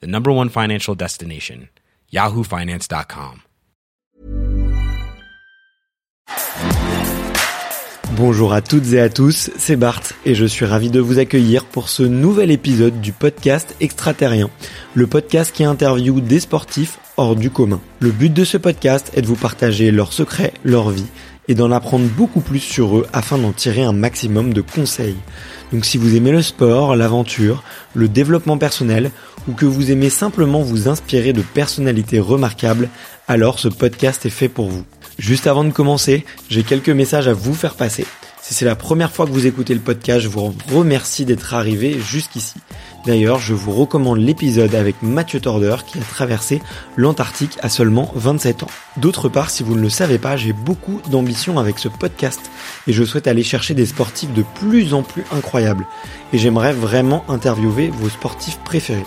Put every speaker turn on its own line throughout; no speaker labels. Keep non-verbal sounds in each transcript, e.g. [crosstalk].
the number one financial destination, yahoofinance.com.
Bonjour à toutes et à tous, c'est Bart et je suis ravi de vous accueillir pour ce nouvel épisode du podcast Extraterrien, le podcast qui interviewe des sportifs hors du commun. Le but de ce podcast est de vous partager leurs secrets, leur vie et d'en apprendre beaucoup plus sur eux afin d'en tirer un maximum de conseils. Donc si vous aimez le sport, l'aventure, le développement personnel ou que vous aimez simplement vous inspirer de personnalités remarquables, alors ce podcast est fait pour vous. Juste avant de commencer, j'ai quelques messages à vous faire passer. Si c'est la première fois que vous écoutez le podcast, je vous remercie d'être arrivé jusqu'ici. D'ailleurs, je vous recommande l'épisode avec Mathieu Torder qui a traversé l'Antarctique à seulement 27 ans. D'autre part, si vous ne le savez pas, j'ai beaucoup d'ambition avec ce podcast et je souhaite aller chercher des sportifs de plus en plus incroyables. Et j'aimerais vraiment interviewer vos sportifs préférés.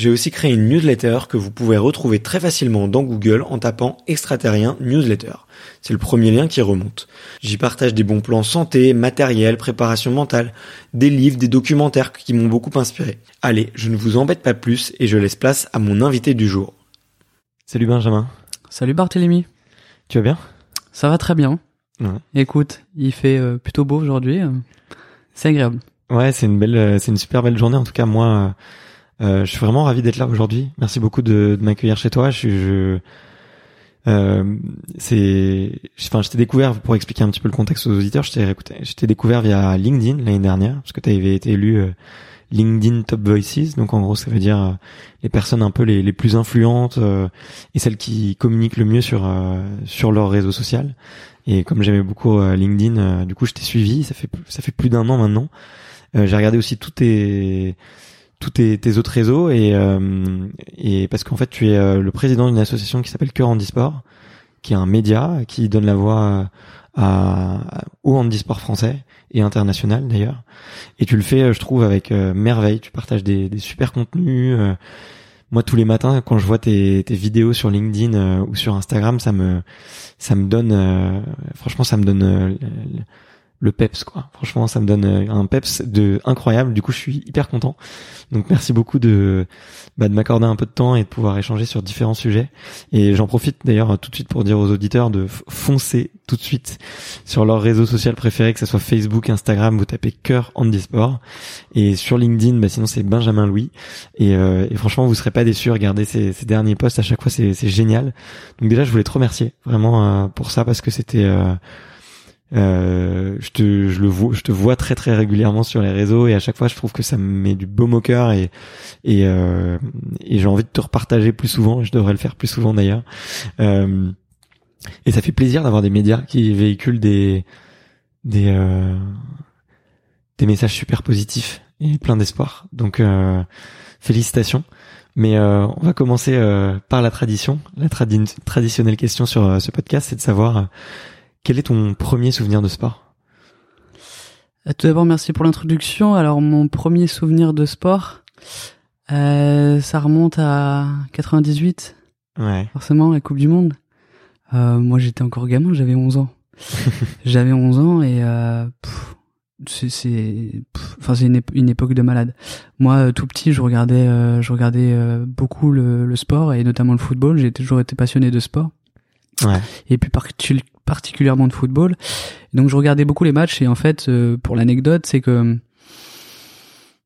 j'ai aussi créé une newsletter que vous pouvez retrouver très facilement dans Google en tapant extraterrien newsletter. C'est le premier lien qui remonte. J'y partage des bons plans santé, matériel, préparation mentale, des livres, des documentaires qui m'ont beaucoup inspiré. Allez, je ne vous embête pas plus et je laisse place à mon invité du jour. Salut Benjamin.
Salut Barthélémy.
Tu vas bien?
Ça va très bien. Écoute, il fait euh, plutôt beau aujourd'hui. Euh, c'est agréable.
Ouais, c'est une belle, euh, c'est une super belle journée. En tout cas, moi, euh, je suis vraiment ravi d'être là aujourd'hui. Merci beaucoup de, de m'accueillir chez toi. Je, je euh, c'est, enfin, je t'ai découvert pour expliquer un petit peu le contexte aux auditeurs. Je t'ai, je t'ai découvert via LinkedIn l'année dernière parce que tu avais été élu euh, LinkedIn Top Voices. Donc en gros, ça veut dire euh, les personnes un peu les, plus influentes euh, et celles qui communiquent le mieux sur sur leur réseau social. Et comme j'aimais beaucoup LinkedIn, du coup, je t'ai suivi. Ça fait ça fait plus d'un an maintenant. j'ai regardé aussi tous tes tous tes, autres réseaux et, euh, et parce qu'en fait tu es euh, le président d'une association qui s'appelle Cœur Handisport, qui est un média qui donne la voix à, au handisport français et international d'ailleurs. Et tu le fais, euh, je trouve, avec merveille. Tu partages des, des super contenus. moi, tous les matins, quand je vois tes, tes vidéos sur LinkedIn ou sur Instagram, ça me ça me donne, franchement, ça me donne le peps quoi. Franchement, ça me donne euh, un peps de incroyable. Du coup, je suis hyper content. Donc merci beaucoup de bah, de m'accorder un peu de temps et de pouvoir échanger sur différents sujets. Et j'en profite d'ailleurs tout de suite pour dire aux auditeurs de foncer tout de suite sur leur réseau social préféré, que ce soit Facebook, Instagram, vous tapez cœur handisport. Et sur LinkedIn, bah, sinon c'est Benjamin Louis. Et, euh, et, franchement, vous serez pas déçus. Regardez ces, ces derniers posts à chaque fois, c'est génial. Donc déjà, je voulais te remercier vraiment euh, pour ça parce que c'était euh, je te je le vois je te vois très très régulièrement sur les réseaux et à chaque fois je trouve que ça me met du baume au cœur et et, euh, et j'ai envie de te repartager plus souvent je devrais le faire plus souvent d'ailleurs. Euh, et ça fait plaisir d'avoir des médias qui véhiculent des des euh, des messages super positifs et plein d'espoir. Donc euh, félicitations. Mais euh, on va commencer par la tradition la traditionnelle question sur ce podcast c'est de savoir quel est ton premier souvenir de sport?
Euh, Tout d'abord, merci pour l'introduction. Alors, mon premier souvenir de sport, euh, ça remonte à 98.
Ouais.
Forcément, la Coupe du Monde. Euh, moi, j'étais encore gamin, j'avais 11 ans. [laughs] j'avais 11 ans et euh, c'est enfin c'est une, une, époque de malade. Moi, tout petit, je regardais, je regardais beaucoup le, le, sport et notamment le football. J'ai toujours été passionné de sport.
Ouais.
Et puis particulièrement de football. donc je regardais beaucoup les matchs et en fait, euh, pour l'anecdote, c'est que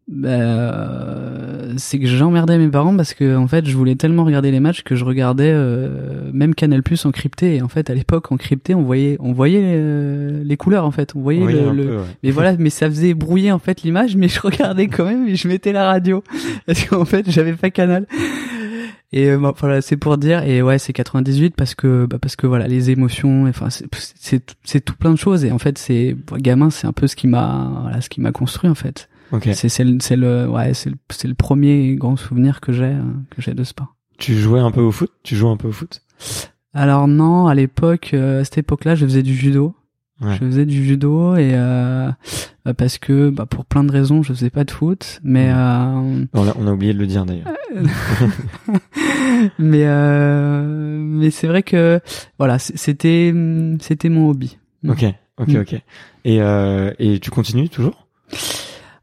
bah, c'est que j'emmerdais mes parents parce que en fait je voulais tellement regarder les matchs que je regardais euh, même Canal Plus encrypté et en fait à l'époque encrypté on voyait on voyait euh, les couleurs en fait on voyait
Oui,
le,
un
le-
peu, ouais.
mais voilà mais ça faisait brouiller en fait l'image mais je [laughs] regardais quand même et je mettais la radio parce qu'en fait j'avais pas Canal et euh, bon, voilà c'est pour dire et ouais c'est 98 parce que bah, parce que voilà les émotions enfin c'est tout plein de choses et en fait c'est gamin c'est un peu ce qui m'a voilà ce qui m'a construit en fait
Ok.
c'est c'est le le ouais c'est le, c'est le premier grand souvenir que j'ai euh, que j'ai de sport.
Tu jouais un peu au foot? Tu joues un peu au foot?
Alors non, à l'époque euh, à cette époque-là, je faisais du judo.
Ouais.
Je faisais du judo et euh, euh, parce que bah, pour plein de raisons, je faisais pas de foot, mais euh,
on a, on a oublié de le dire d'ailleurs. [laughs]
mais euh, mais c'est vrai que voilà, c'était c'était mon hobby.
Ok, ok,
Mm.
ok. Et, euh, et tu continues toujours?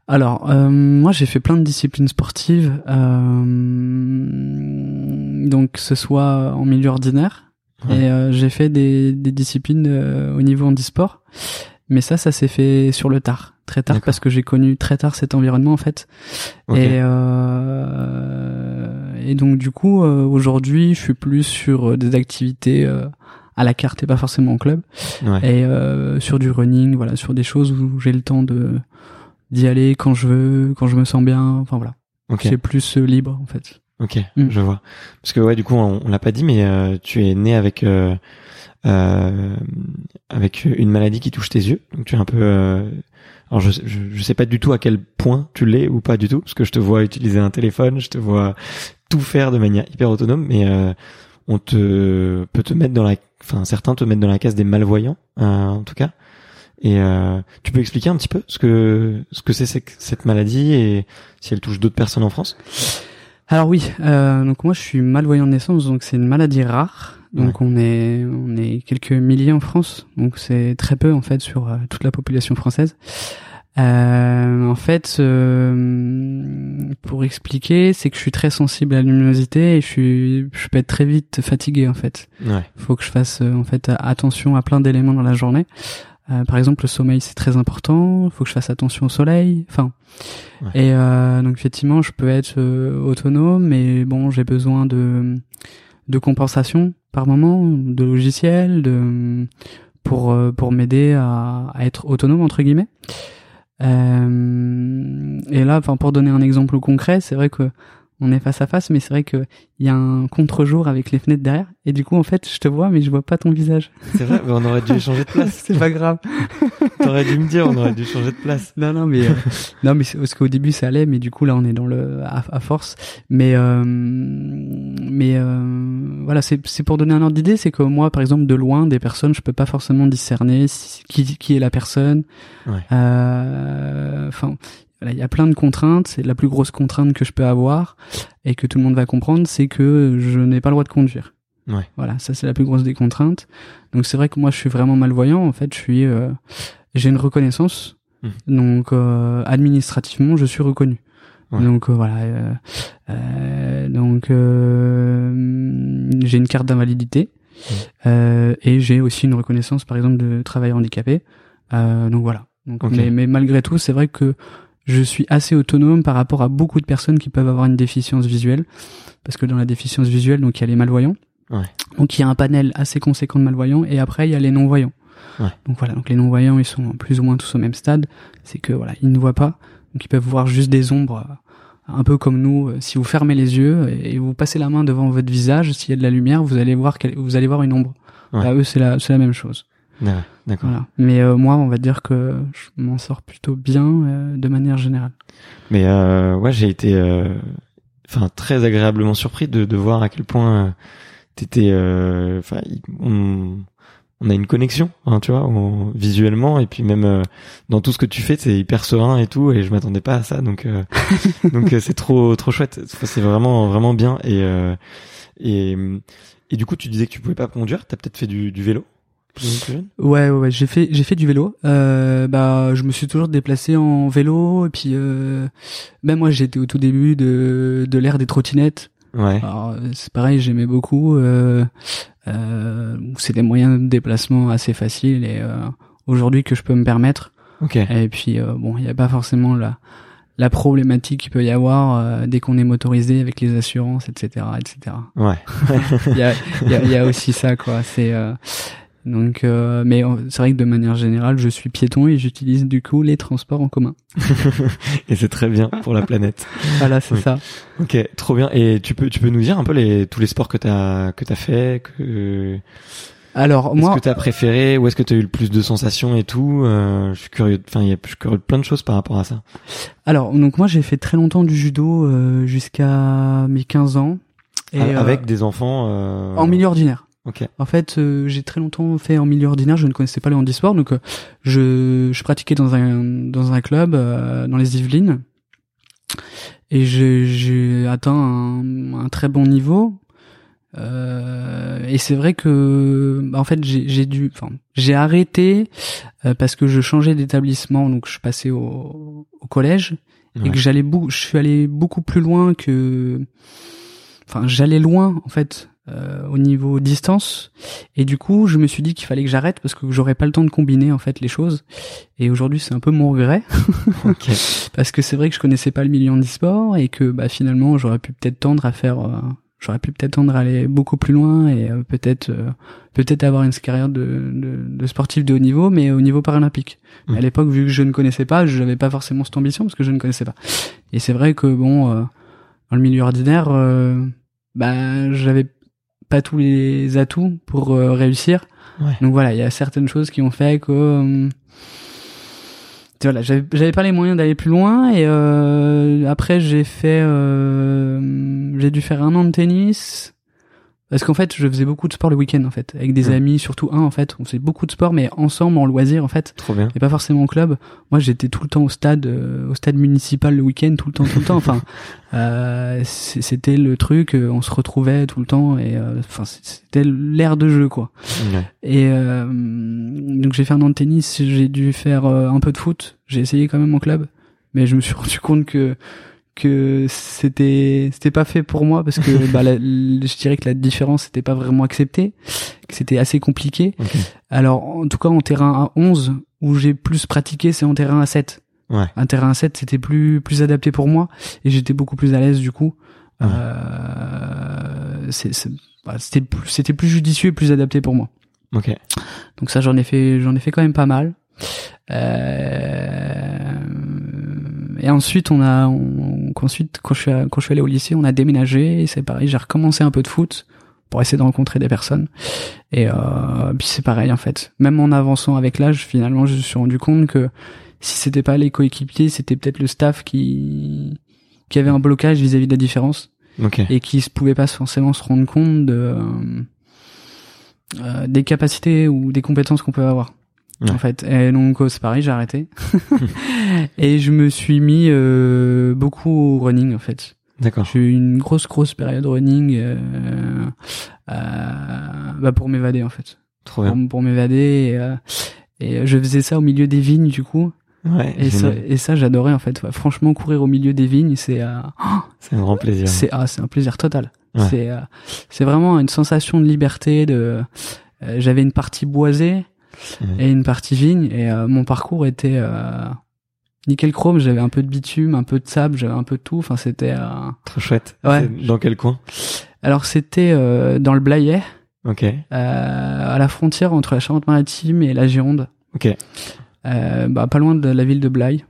Alors, euh, moi, j'ai fait plein de disciplines sportives, euh, donc que ce soit en milieu ordinaire,
Ouais.
et euh, j'ai fait des, des disciplines euh, au niveau handisport, mais ça, ça s'est fait sur le tard, très tard, parce que j'ai connu très tard cet environnement en fait,
Ok.
et euh, et donc du coup, euh, aujourd'hui, je suis plus sur euh, des activités euh, à la carte et pas forcément en club
Ouais.
et euh, sur du running, voilà, sur des choses où j'ai le temps de d'y aller quand je veux, quand je me sens bien, enfin voilà.
Ok.
C'est plus libre en fait.
Ok,
Mm.
je vois. Parce que ouais, du coup, on, on l'a pas dit, mais euh, tu es né avec euh, euh, avec une maladie qui touche tes yeux. Donc tu es un peu. euh, alors je, je je sais pas du tout à quel point tu l'es ou pas du tout, parce que je te vois utiliser un téléphone, je te vois tout faire de manière hyper autonome, mais euh, on te peut te mettre dans la, enfin certains te mettent dans la case des malvoyants, euh, en tout cas. Et euh, tu peux expliquer un petit peu ce que ce que c'est cette- cette maladie et si elle touche d'autres personnes en France?
Alors oui, euh, donc moi je suis malvoyant de naissance, donc c'est une maladie rare. Donc on est on est quelques milliers en France, donc c'est très peu en fait sur euh, toute la population française. Euh, en fait, euh, pour expliquer, c'est que je suis très sensible à la luminosité et je suis je peux être très vite fatigué en fait.
Ouais.
faut que je fasse euh, en fait attention à plein d'éléments dans la journée. Euh, par exemple, le sommeil c'est très important. Il faut que je fasse attention au soleil. Enfin,
Ouais.
et euh, donc effectivement, je peux être euh, autonome, mais bon, j'ai besoin de de compensation par moment, de logiciels, de pour pour m'aider à, à être autonome entre guillemets. Et là, enfin pour donner un exemple concret, c'est vrai que on est face à face, mais c'est vrai que il y a un contre-jour avec les fenêtres derrière, et du coup en fait je te vois, mais je vois pas ton visage.
C'est vrai, mais on aurait dû changer de [laughs] place.
c'est pas grave.
T'aurais dû me dire, on aurait dû changer de place.
Non non mais euh, [laughs] non mais c'est- parce qu'au début ça allait, mais du coup là on est dans le à, à force. Mais euh, mais euh, voilà c'est c'est pour donner un ordre d'idée, c'est que moi par exemple de loin des personnes je peux pas forcément discerner si- qui qui est la personne.
Ouais.
Voilà, il y a plein de contraintes. C'est la plus grosse contrainte que je peux avoir et que tout le monde va comprendre, c'est que je n'ai pas le droit de conduire.
Ouais.
Voilà, ça c'est la plus grosse des contraintes. Donc c'est vrai que moi je suis vraiment malvoyant. En fait, je suis, euh, j'ai une reconnaissance.
Mhm.
Donc euh, administrativement, je suis reconnu.
Ouais.
Donc euh, voilà. euh, euh, donc euh, j'ai une carte d'invalidité euh, et j'ai aussi une reconnaissance, par exemple, de travailleur handicapé. Euh, donc voilà. Donc, mais, mais malgré tout, c'est vrai que je suis assez autonome par rapport à beaucoup de personnes qui peuvent avoir une déficience visuelle, parce que dans la déficience visuelle, donc il y a les malvoyants.
Ouais.
Donc il y a un panel assez conséquent de malvoyants, et après il y a les non-voyants.
Ouais.
Donc voilà, donc les non-voyants, ils sont plus ou moins tous au même stade. C'est que voilà, ils ne voient pas, donc ils peuvent voir juste des ombres, euh, un peu comme nous. Euh, Si vous fermez les yeux et vous passez la main devant votre visage, s'il y a de la lumière, vous allez voir, vous allez voir une ombre.
Ouais.
Bah, eux, c'est la, c'est la même chose.
D'accord.
Voilà. Mais euh, moi, on va dire que je m'en sors plutôt bien euh, de manière générale.
Mais euh, ouais, j'ai été, euh, enfin, très agréablement surpris de, de voir à quel point euh, t'étais, euh, enfin, on, on a une connexion, hein, tu vois, on- visuellement et puis même euh, dans tout ce que tu fais, c'est hyper serein et tout, et je m'attendais pas à ça, donc euh, [laughs] donc c'est trop trop chouette. C'est vraiment vraiment bien et euh, et et du coup, tu disais que tu pouvais pas conduire, t'as peut-être fait du, du vélo?
Ouais, ouais, ouais, j'ai fait, j'ai fait du vélo. Euh, bah, je me suis toujours déplacé en vélo et puis euh, même moi, j'étais au tout début de de l'ère des trottinettes.
Ouais.
Alors euh, c'est pareil, j'aimais beaucoup. Euh, euh, c'est des moyens de déplacement assez faciles et euh, aujourd'hui que je peux me permettre.
Ok.
Et puis euh, bon, il n'y a pas forcément la la problématique qu'il peut y avoir euh, dès qu'on est motorisé avec les assurances, etc., etc.
Ouais. [laughs]
Il y a, il y, a, y a [laughs] aussi ça, quoi. C'est euh, donc, euh, mais c'est vrai que de manière générale, je suis piéton et j'utilise du coup les transports en commun. [laughs]
Et c'est très bien pour la planète. [laughs]
Voilà, c'est
Oui.
ça.
Ok, trop bien. Et tu peux, tu peux nous dire un peu les tous les sports que t'as que t'as fait, que
Alors
est-ce
moi,
que t'as préféré, où est-ce que t'as eu le plus de sensations et tout. Euh, je suis curieux. de- Enfin, je suis curieux de plein de choses par rapport à ça.
alors donc moi j'ai fait très longtemps du judo euh, jusqu'à mes 15 ans. Et,
A-
euh,
Avec des enfants. Euh...
en milieu ordinaire.
Ok.
En fait, euh, j'ai très longtemps fait en milieu ordinaire. Je ne connaissais pas le handisport, donc euh, je, je pratiquais dans un dans un club euh, dans les Yvelines et j'ai atteint un, un très bon niveau. Euh, et c'est vrai que, bah, en fait, j'ai dû, enfin, j'ai arrêté euh, parce que je changeais d'établissement, donc je passais au, au collège et que j'allais je suis allé beaucoup plus loin que, enfin, j'allais loin en fait euh, au niveau distance et du coup, je me suis dit qu'il fallait que j'arrête parce que j'aurais pas le temps de combiner en fait les choses. Et aujourd'hui, c'est un peu mon regret [laughs]
Ok.
parce que c'est vrai que je connaissais pas le milieu e-sport et que bah finalement, j'aurais pu peut-être tendre à faire euh, j'aurais pu peut-être tendre à aller beaucoup plus loin et euh, peut-être euh, peut-être avoir une carrière de, de, de sportif de haut niveau mais au niveau paralympique.
Mhm.
À l'époque vu que je ne connaissais pas, je n'avais pas forcément cette ambition parce que je ne connaissais pas. Et c'est vrai que bon euh, dans le milieu ordinaire euh, bah j'avais pas tous les atouts pour euh, réussir.
Ouais.
Donc voilà, il y a certaines choses qui ont fait que euh, voilà, j'avais j'avais pas les moyens d'aller plus loin et euh, après j'ai fait euh, j'ai dû faire un an de tennis parce qu'en fait je faisais beaucoup de sport le week-end en fait avec des
Ouais.
amis surtout un en fait on faisait beaucoup de sport mais ensemble en loisir en fait
Trop bien.
et pas forcément au club moi j'étais tout le temps au stade euh, au stade municipal le week-end tout le temps tout le temps enfin [laughs] euh, c'était le truc euh, on se retrouvait tout le temps et euh, enfin c'était l'air de jeu quoi
Ouais.
et euh, donc j'ai fait un an de tennis, j'ai dû faire un peu de foot. J'ai essayé quand même en club, mais je me suis [laughs] rendu compte que que c'était c'était pas fait pour moi parce que [laughs] bah, la- je dirais que la différence n'était pas vraiment acceptée, que c'était assez compliqué. Alors en tout cas en terrain à 11 où j'ai plus pratiqué, c'est en terrain à 7.
Ouais.
Un terrain à 7, c'était plus plus adapté pour moi et j'étais beaucoup plus à l'aise du coup.
Ouais.
Euh, bah, c'était plus c'était plus judicieux et plus adapté pour moi.
Ok.
Donc ça j'en ai fait j'en ai fait quand même pas mal. Euh, et ensuite on a on, ensuite quand je suis à- quand je suis allé au lycée on a déménagé et c'est pareil j'ai recommencé un peu de foot pour essayer de rencontrer des personnes. Et euh, puis c'est pareil en fait. Même en avançant avec l'âge finalement je me suis rendu compte que si c'était pas les coéquipiers c'était peut-être le staff qui qui avait un blocage vis-à-vis de la différence
Ok.
et qui ne pouvaient pas forcément se rendre compte de euh, des capacités ou des compétences qu'on peut avoir
Ouais.
en fait et donc c'est pareil j'ai arrêté [laughs] [laughs] et je me suis mis euh, beaucoup au running en fait
D'accord.
j'ai eu une grosse grosse période running euh, euh, bah pour m'évader en fait
Trop bien.
pour, pour m'évader et, euh, et je faisais ça au milieu des vignes du coup
Ouais.
et ça,
génial.
et ça j'adorais en fait ouais. franchement courir au milieu des vignes c'est euh, [gasps]
C'est un grand plaisir.
c'est ah, c'est un plaisir total.
Ouais.
C'est euh, c'est vraiment une sensation de liberté. De euh, j'avais une partie boisée Et une partie vigne et euh, mon parcours était euh, nickel chrome. J'avais un peu de bitume, un peu de sable, j'avais un peu de tout. Enfin c'était. euh,
Trop chouette.
Ouais.
Dans quel coin?
Alors c'était euh, dans le Blayais,
Ok.
à la frontière entre la Charente-Maritime et la Gironde.
Ok.
Bah pas loin de la ville de Blaye.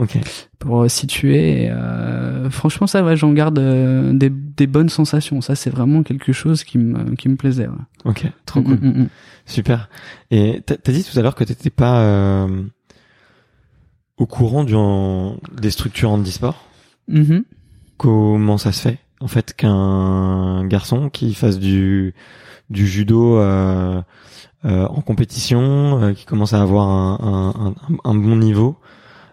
Ok.
pour euh, situer. Et, euh, franchement, ça, ouais, j'en garde euh, des, des bonnes sensations. Ça, c'est vraiment quelque chose qui me qui me plaisait. ouais.
Ok. Trop
Mm,
cool.
mm, mm.
Super. Et t'as dit tout à l'heure que t'étais pas euh, au courant du, en- des structures handisport.
Mhm.
Comment ça se fait en fait qu'un garçon qui fasse du du judo euh, euh, en compétition, euh, qui commence à avoir un, un, un, un bon niveau,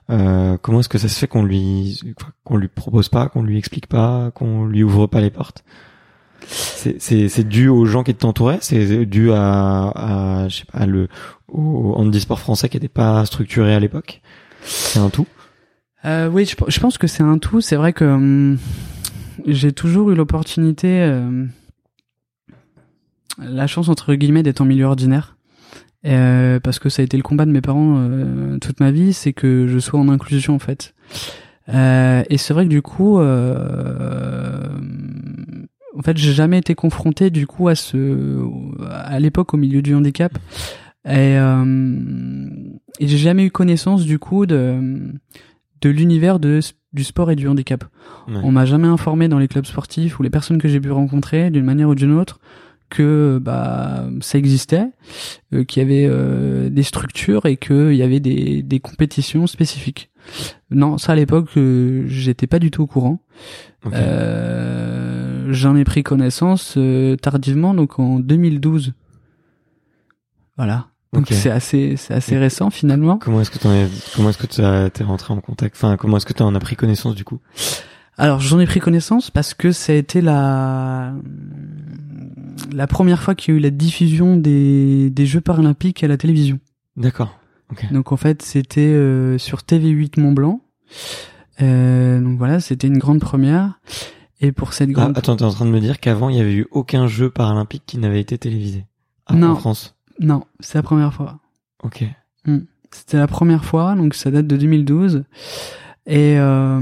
euh, comment est-ce que ça se fait qu'on lui qu'on lui propose pas, qu'on lui explique pas, qu'on lui ouvre pas les portes? C'est c'est dû aux gens qui t'entouraient, c'est dû à, à je sais pas le au handisport français qui était pas structuré à l'époque? C'est un tout?
Euh, oui, je, je pense que c'est un tout. C'est vrai que hum, j'ai toujours eu l'opportunité, euh, la chance entre guillemets d'être en milieu ordinaire euh, parce que ça a été le combat de mes parents euh, toute ma vie, c'est que je sois en inclusion en fait. Euh, et c'est vrai que du coup, euh, en fait, j'ai jamais été confronté du coup à ce, à l'époque au milieu du handicap, et, euh, et j'ai jamais eu connaissance du coup de de l'univers de du sport et du handicap.
Ouais.
On m'a jamais informé dans les clubs sportifs ou les personnes que j'ai pu rencontrer d'une manière ou d'une autre que bah ça existait, euh, qu'il y avait euh, des structures et qu'il y avait des, des compétitions spécifiques. Non, ça à l'époque euh, j'étais pas du tout au courant.
Ok.
Euh, J'en ai pris connaissance euh, tardivement, donc en 2012. Voilà. Donc c'est assez c'est assez récent finalement.
Comment est-ce que t'en es, comment est-ce que tu t'es rentré en contact, enfin, comment est-ce que tu en as pris connaissance du coup?
Alors j'en ai pris connaissance parce que ça a été la la première fois qu'il y a eu la diffusion des, des Jeux paralympiques à la télévision.
D'accord. Ok.
Donc en fait c'était euh, sur TV8 Mont Blanc. Euh, donc voilà c'était une grande première. Et pour cette
Ah,
grande
attends, t'es en train de me dire qu'avant, il y avait eu aucun jeu paralympique qui n'avait été télévisé. Ah,
Non.
En France.
non c'est la première fois.
Ok.
C'était la première fois donc ça date de 2012. Et euh,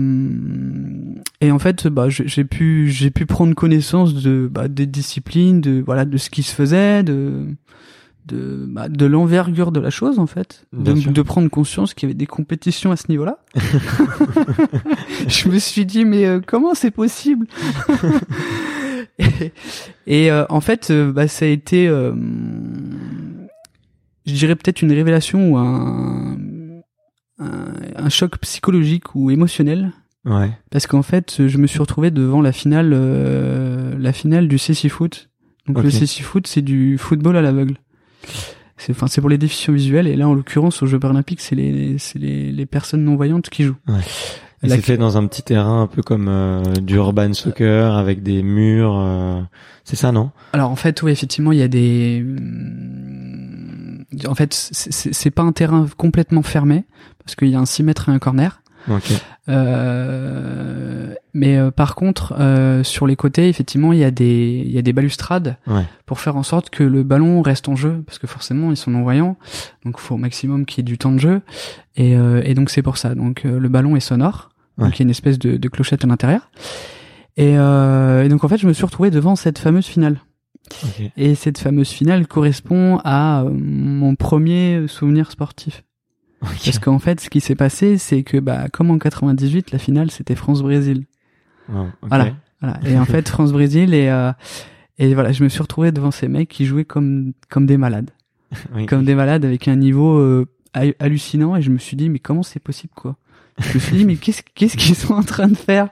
et en fait bah j'ai pu j'ai pu prendre connaissance de bah, des disciplines de voilà de ce qui se faisait de de bah, de l'envergure de la chose en fait. De, prendre conscience qu'il y avait des compétitions à ce niveau-là. [laughs] Je me suis dit mais euh, comment c'est possible? [laughs] Et, et, euh, en fait euh, bah, ça a été euh, je dirais peut-être une révélation ou un, un un choc psychologique ou émotionnel.
Ouais.
parce qu'en fait je me suis retrouvé devant la finale euh, la finale du CC Foot. Donc le. CC Foot c'est du football à l'aveugle. C'est enfin c'est pour les déficients visuels. Et là en l'occurrence aux Jeux paralympiques c'est les c'est les, les personnes non voyantes qui jouent.
Et
La-
c'est fait dans un petit terrain un peu comme euh, du urban soccer avec des murs. euh, C'est ça, non?
Alors en fait oui effectivement il y a des hum, en fait c'est pas un terrain complètement fermé parce qu'il y a un 6 mètres et un corner
Ok.
Euh, mais euh, par contre, euh, sur les côtés, effectivement, il y a des il y a des balustrades
Ouais.
pour faire en sorte que le ballon reste en jeu, parce que forcément ils sont non voyants, donc il faut au maximum qu'il y ait du temps de jeu, et, euh, et donc c'est pour ça. Donc euh, le ballon est sonore,
Ouais.
donc il y a une espèce de, de clochette à l'intérieur, et, euh, et donc en fait je me suis retrouvé devant cette fameuse finale.
Ok.
Et cette fameuse finale correspond à mon premier souvenir sportif. Parce qu'en fait, ce qui s'est passé, c'est que, bah, comme en 98, la finale, c'était France-Brésil.
Ok.
Voilà. Voilà. Et en fait, France-Brésil, et, euh, et voilà, je me suis retrouvé devant ces mecs qui jouaient comme, comme des malades. [laughs]
Oui.
Comme des malades avec un niveau euh, ha- hallucinant, et je me suis dit, mais comment c'est possible, quoi? Je me suis dit, mais qu'est-ce qu'est-ce qu'ils sont en train de faire?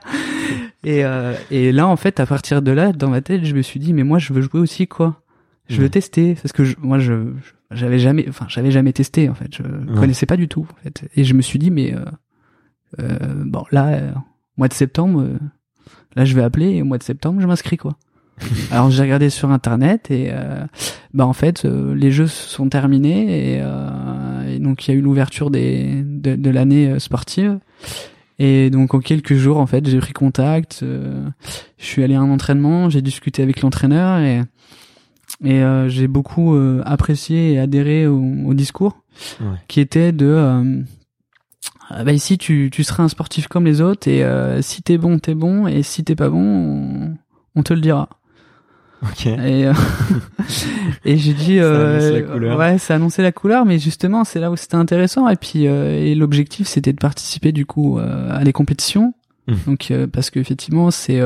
Et, euh, et là, en fait, à partir de là, dans ma tête, je me suis dit, mais moi, je veux jouer aussi, quoi. Je veux
Ouais.
tester, parce que je, moi, je, j'avais jamais, enfin, j'avais jamais testé, en fait. Je connaissais pas du tout, en fait. Et je me suis dit, mais euh, euh, bon, là, euh, mois de septembre, euh, là, je vais appeler, et au mois de septembre, je m'inscris, quoi. [laughs] Alors, j'ai regardé sur internet, et euh, bah, en fait, les jeux sont terminés, et, euh, et donc il y a eu l'ouverture des de, de l'année sportive. Et donc en quelques jours, en fait, j'ai pris contact. euh, je suis allé à un entraînement, j'ai discuté avec l'entraîneur et et euh, j'ai beaucoup euh, apprécié et adhéré au, au discours
Ouais.
qui était de euh, ah bah ici tu tu seras un sportif comme les autres et si t'es bon t'es bon et si t'es pas bon on, on te le dira.
Ok.
Et, [laughs] et j'ai dit,
Ça
ouais, ça annonçait la couleur, mais justement, c'est là où c'était intéressant. Et puis, et l'objectif, c'était de participer du coup à des compétitions.
Mhm.
Donc, parce que effectivement, c'est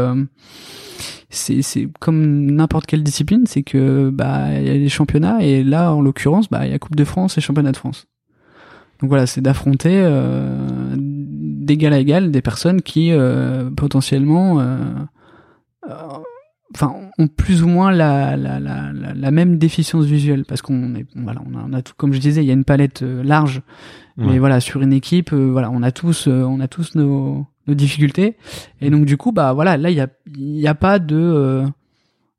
c'est c'est comme n'importe quelle discipline, c'est que bah il y a des championnats et là, en l'occurrence, bah il y a Coupe de France et Championnat de France. Donc voilà, c'est d'affronter euh, d'égal à égal des personnes qui euh, potentiellement euh, euh, enfin ont plus ou moins la la, la, la, même déficience visuelle. Parce qu'on est voilà on a, on a tout comme je disais il y a une palette euh, large. Mais voilà sur une équipe euh, voilà on a tous euh, on a tous nos, nos difficultés. Et donc du coup bah voilà là il y a il y a pas de euh,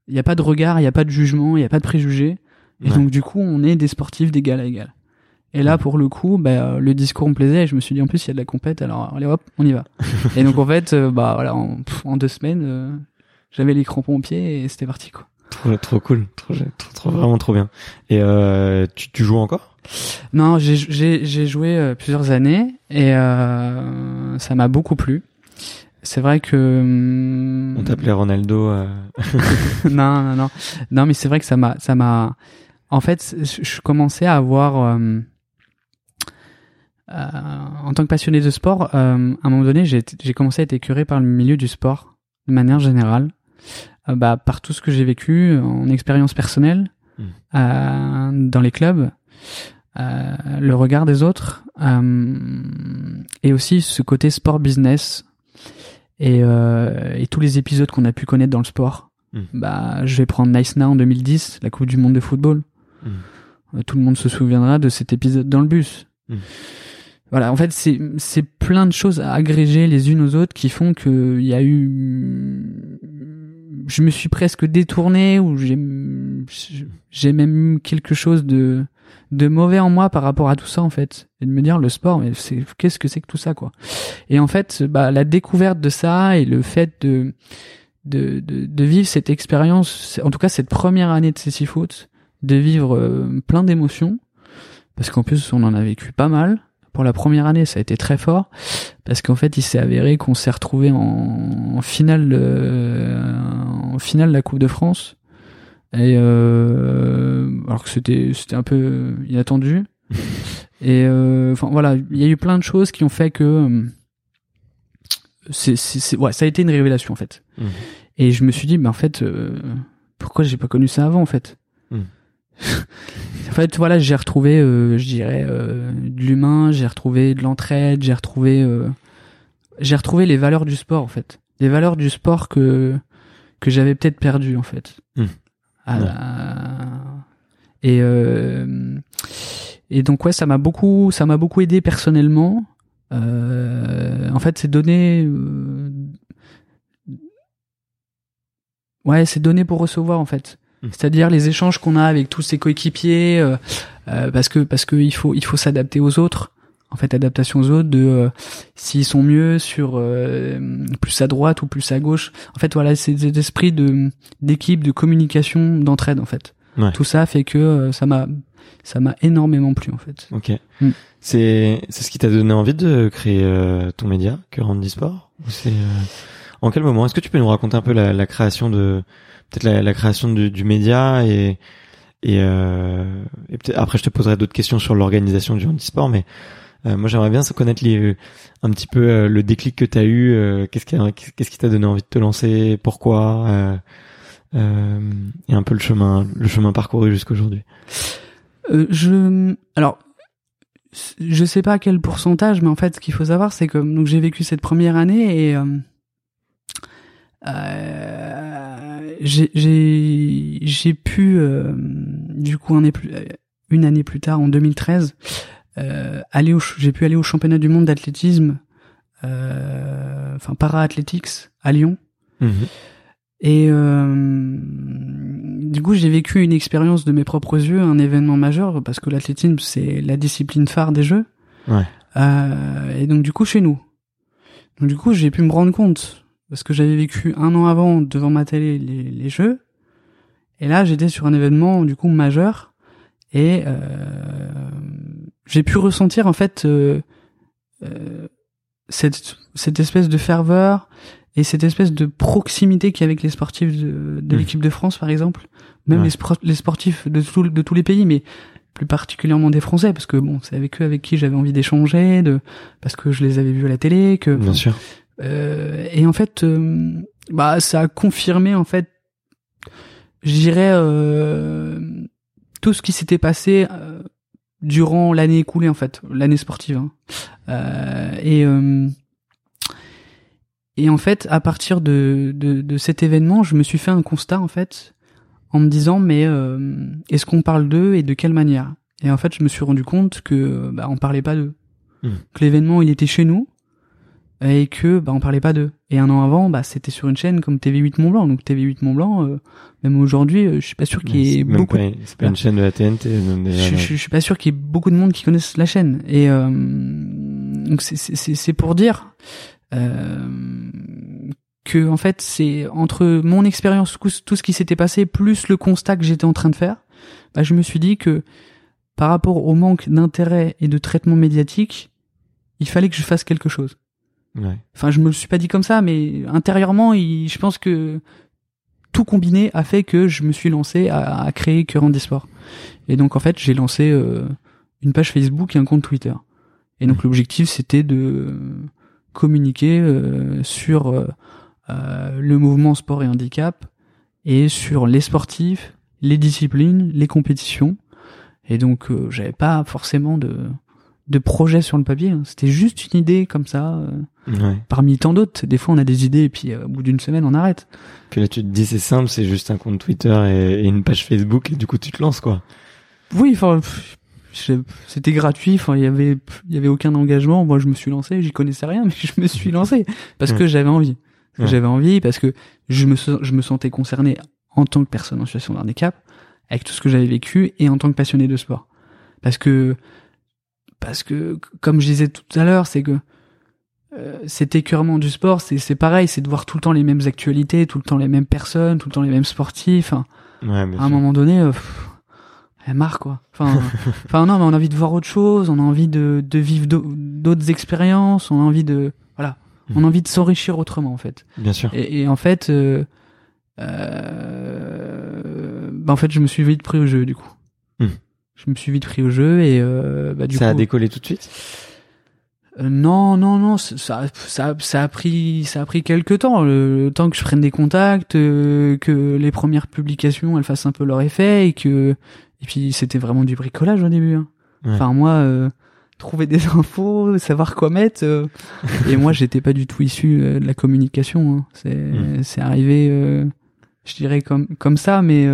il y a pas de regard il y a pas de jugement il y a pas de préjugés. Et
Ouais.
donc du coup on est des sportifs d'égal à égal. Et là pour le coup bah, euh, le discours me plaisait. Et je me suis dit en plus il y a de la compète alors allez hop on y va. [laughs] Et donc en fait euh, bah voilà en, pff, en deux semaines euh, j'avais les crampons aux pieds et c'était parti quoi.
Trop, trop cool, trop, trop, trop, vraiment trop bien. Et euh, tu, tu joues encore?
Non, j'ai joué euh, plusieurs années et euh, ça m'a beaucoup plu. C'est vrai que hum,
on t'appelait Ronaldo. Euh... [laughs]
non, non, non, non, mais c'est vrai que ça m'a, ça m'a. En fait, je commençais à avoir euh, en tant que passionné de sport, euh, à un moment donné, j'ai commencé à être écœuré par le milieu du sport, de manière générale, euh, bah, par tout ce que j'ai vécu en expérience personnelle, mmh. dans les clubs, le regard des autres, et aussi ce côté sport business, et, et tous les épisodes qu'on a pu connaître dans le sport. Mmh. Bah, je vais prendre Nice Now en 2010, la Coupe du Monde de football. Mmh. Tout le monde se souviendra de cet épisode dans le bus voilà, en fait, c'est c'est plein de choses à agréger les unes aux autres qui font que il y a eu, je me suis presque détourné ou j'ai j'ai même eu quelque chose de de mauvais en moi par rapport à tout ça en fait et de me dire le sport mais c'est qu'est-ce que c'est que tout ça quoi? Et en fait bah la découverte de ça et le fait de de de, de vivre cette expérience en tout cas cette première année de CC Foot de vivre euh, plein d'émotions parce qu'en plus on en a vécu pas mal pour la première année, ça a été très fort parce qu'en fait, il s'est avéré qu'on s'est retrouvé en, finale, en finale de la Coupe de France. Et euh, alors que c'était c'était un peu inattendu. [laughs] Et euh, enfin voilà, il y a eu plein de choses qui ont fait que euh, c'est c'est ouais, ça a été une révélation en fait. Mmh. Et je me suis dit, mais en fait, euh, pourquoi j'ai pas connu ça avant en fait mmh. [laughs] en fait, voilà, j'ai retrouvé, euh, je dirais, euh, de l'humain, j'ai retrouvé de l'entraide, j'ai retrouvé, j'ai retrouvé les valeurs du sport, en fait, les valeurs du sport que que j'avais peut-être perdu, en fait. Mmh. Et et donc ouais, ça m'a beaucoup, ça m'a beaucoup aidé personnellement. en fait, c'est donné. Ouais, c'est donné pour recevoir en fait. Mmh. C'est-à-dire les échanges qu'on a avec tous ses coéquipiers, euh, euh, parce que parce que il faut il faut s'adapter aux autres. En fait, adaptation aux autres de euh, s'ils sont mieux sur plus à droite ou plus à gauche. En fait, voilà, c'est cet esprit de d'équipe, de communication, d'entraide en fait. Tout ça fait que ça m'a ça m'a énormément plu en fait.
Ok. Mmh. C'est c'est ce qui t'a donné envie de créer ton média, que Randy Sport. C'est en quel moment? Est-ce que tu peux nous raconter un peu la, la création de peut-être la, la, création du, du, média et et, euh, et peut-être après je te poserai d'autres questions sur l'organisation du handisport mais euh, moi j'aimerais bien connaître les, un petit peu euh, le déclic que tu as eu euh, qu'est-ce qui t'a donné envie de te lancer pourquoi euh, et un peu le chemin le chemin parcouru jusqu'aujourd'hui.
Je alors je sais pas quel pourcentage mais en fait ce qu'il faut savoir c'est que donc j'ai vécu cette première année et euh, j'ai pu euh, du coup un plus, une année plus tard en 2013 euh, aller au j'ai pu aller au championnat du monde d'athlétisme euh, enfin para-athletics à Lyon. Mhm. et euh, du coup j'ai vécu une expérience de mes propres yeux un événement majeur parce que l'athlétisme c'est la discipline phare des jeux.
Ouais.
et donc du coup chez nous. Donc du coup j'ai pu me rendre compte parce que j'avais vécu un an avant devant ma télé les, les jeux, et là j'étais sur un événement du coup majeur, et euh, j'ai pu ressentir en fait euh, euh, cette, cette espèce de ferveur et cette espèce de proximité qu'il y a avec les sportifs de, de mmh. l'équipe de France par exemple, même les, les, sportifs de, de tous les pays, mais plus particulièrement des Français parce que bon c'est avec eux avec qui j'avais envie d'échanger de parce que je les avais vus à la télé que
bien sûr.
Euh, et en fait, euh, bah, ça a confirmé en fait, je dirais euh, tout ce qui s'était passé durant l'année écoulée en fait, l'année sportive. Hein. et et en fait, à partir de, de, de, cet événement, je me suis fait un constat en fait, en me disant mais est-ce qu'on parle d'eux et de quelle manière? Et en fait, je me suis rendu compte que bah, on parlait pas d'eux, mmh. que l'événement il était chez nous, et que bah on parlait pas d'eux. Et un an avant, bah c'était sur une chaîne comme TV8 Mont Blanc. Donc TV8 Mont Blanc, euh, même aujourd'hui, euh, je suis pas sûr qu'il y ait beaucoup.
C'est pas une chaîne de la TNT.
je, je, suis pas sûr qu'il y ait beaucoup de monde qui connaissent la chaîne. Et euh, donc c'est c'est pour dire que en fait c'est entre mon expérience, tout ce qui s'était passé, plus le constat que j'étais en train de faire, bah, je me suis dit que par rapport au manque d'intérêt et de traitement médiatique, il fallait que je fasse quelque chose.
Ouais.
Enfin, je me le suis pas dit comme ça, mais intérieurement, il, je pense que tout combiné a fait que je me suis lancé à, à créer Current Sport. Et donc en fait, j'ai lancé euh, une page Facebook et un compte Twitter. Et donc l'objectif, c'était de communiquer euh, sur euh, le mouvement sport et handicap et sur les sportifs, les disciplines, les compétitions. Et donc j'avais pas forcément de de projet sur le papier. hein. C'était juste une idée comme ça,
Ouais.
parmi tant d'autres. Des fois, on a des idées et puis au bout d'une semaine, on arrête.
Puis là, tu te dis, c'est simple, c'est juste un compte Twitter et, et une page Facebook, et du coup, tu te lances, quoi.
Oui, enfin, c'était gratuit. Enfin, il y avait, il y avait aucun engagement. Moi, je me suis lancé. J'y connaissais rien, [laughs] mais je me suis lancé parce que
Ouais.
j'avais envie.
Ouais.
J'avais envie parce que je me, je me sentais concerné en tant que personne en situation de handicap avec tout ce que j'avais vécu et en tant que passionné de sport. Parce que, parce que, comme je disais tout à l'heure, c'est que euh, cet écœurement du sport, c'est c'est pareil, c'est de voir tout le temps les mêmes actualités, tout le temps les mêmes personnes, tout le temps les mêmes sportifs. Enfin,
Ouais,
à un moment donné, euh, pff, elle marre quoi. Enfin, [laughs] enfin non, mais on a envie de voir autre chose, on a envie de, de vivre d'au- d'autres expériences, on a envie de, voilà, on a envie de s'enrichir autrement en fait.
Bien sûr.
Et, et en fait, euh, euh, bah en fait, je me suis vite pris au jeu du coup.
Hmm.
Je me suis vite pris au jeu et euh, bah du
ça a décollé tout de suite?
Euh, non, non, non, ça, ça, ça, a pris, ça a pris quelques temps, le, le temps que je prenne des contacts, euh, que les premières publications elles fassent un peu leur effet et que, et puis c'était vraiment du bricolage au début. hein.
Ouais.
Enfin moi, euh, trouver des [laughs] infos, savoir quoi mettre, euh, et moi j'étais pas du tout issu euh, de la communication. hein. C'est,
Mm.
c'est arrivé, euh, je dirais comme comme ça, mais.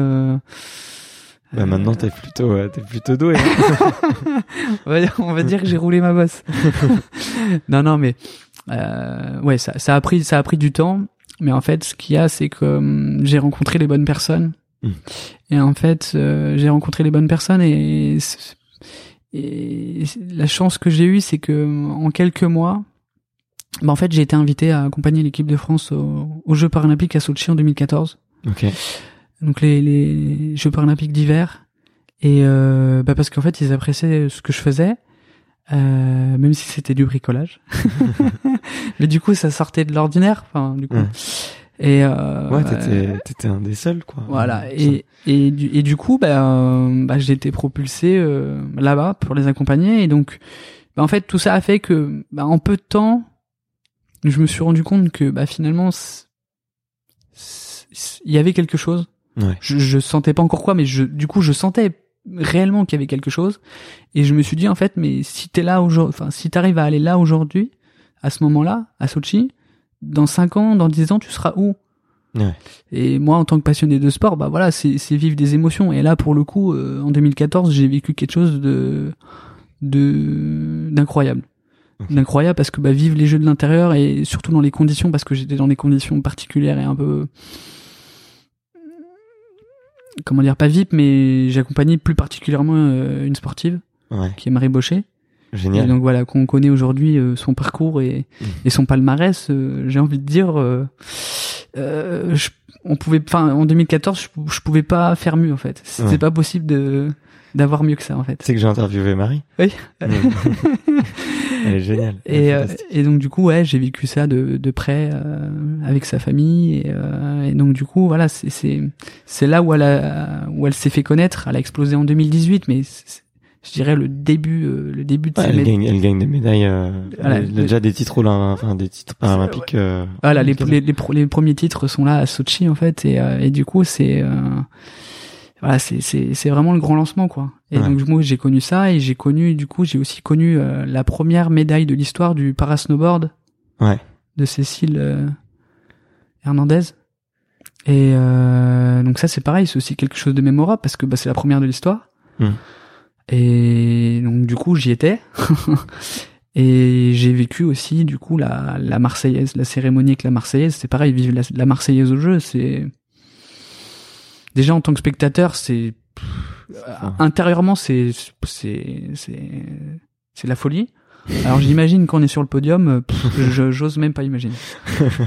Euh,
Bah, maintenant, t'es plutôt, euh, t'es plutôt doué. hein. [laughs]
on va dire, on va dire que j'ai roulé ma bosse. [laughs] non, non, mais euh, ouais, ça, ça a pris, ça a pris du temps. Mais en fait, ce qu'il y a, c'est que hum, j'ai rencontré les bonnes personnes. Et en fait, euh, j'ai rencontré les bonnes personnes et, la chance que j'ai eue, c'est que en quelques mois, bah en fait, j'ai été invité à accompagner l'équipe de France au- aux Jeux paralympiques à Sochi en 2014
ok.
Donc les, les Jeux paralympiques d'hiver. Et euh, bah parce qu'en fait ils appréciaient ce que je faisais euh, même si c'était du bricolage. [laughs] Mais du coup ça sortait de l'ordinaire enfin du coup.
Ouais.
et euh,
Ouais, t'étais, t'étais un des seuls, quoi.
voilà. Et et du, et du coup bah, bah j'ai été propulsé euh, là-bas pour les accompagner. Et donc bah, en fait tout ça a fait que bah, en peu de temps je me suis rendu compte que bah finalement il y avait quelque chose
Ouais.
je, je sentais pas encore quoi, mais je, du coup, je sentais réellement qu'il y avait quelque chose. Et je me suis dit, en fait, mais si t'es là aujourd'hui, enfin, si t'arrives à aller là aujourd'hui, à ce moment-là, à Sochi, dans 5 ans, dans 10 ans, tu seras où?
Ouais.
Et moi, en tant que passionné de sport, bah voilà, c'est, vivre des émotions. Et là, pour le coup, euh, en 2014, j'ai vécu quelque chose de, de, d'incroyable.
Ok.
D'incroyable parce que, bah, vivre les jeux de l'intérieur et surtout dans les conditions, parce que j'étais dans des conditions particulières et un peu, comment dire, pas VIP, mais j'ai accompagné plus particulièrement euh, une sportive
Ouais.
qui est Marie Baucher. Et
Génial.
donc voilà, qu'on connaît aujourd'hui euh, son parcours et,
Mm.
et son palmarès, euh, j'ai envie de dire, euh, euh, je- on pouvait, enfin, en 2014, je, je pouvais pas faire mieux en fait. C'était
Ouais.
pas possible de d'avoir mieux que ça en fait.
Sais que j'ai interviewé Marie.
Oui. [laughs]
Elle est [laughs] géniale.
Et, euh, et donc du coup ouais j'ai vécu ça de, de près euh, avec sa famille et, euh, et donc du coup voilà c'est c'est c'est là où elle a, où elle s'est fait connaître elle a explosé en 2018 mais c'est- je dirais le début euh, le début de
Ouais, elle, gagne, elle gagne des médailles, euh,
Voilà,
elle déjà des titres olympiques, enfin des titres paralympiques. euh,
voilà les, les, les, les premiers titres sont là à Sochi en fait et, euh, et du coup c'est euh, voilà c'est c'est c'est vraiment le grand lancement quoi et
Ouais.
donc moi j'ai connu ça et j'ai connu du coup j'ai aussi connu euh, la première médaille de l'histoire du parasnowboard
Ouais.
de Cécile euh, Hernandez. Et euh, donc ça c'est pareil, c'est aussi quelque chose de mémorable parce que bah, c'est la première de l'histoire.
Mm.
Et donc du coup j'y étais. [laughs] Et j'ai vécu aussi du coup la, la Marseillaise, la cérémonie avec la Marseillaise. C'est pareil, vivre la, la Marseillaise au jeu, c'est déjà en tant que spectateur, c'est intérieurement c'est c'est c'est c'est la folie. Alors j'imagine qu'on est sur le podium, euh, je j'ose même pas imaginer.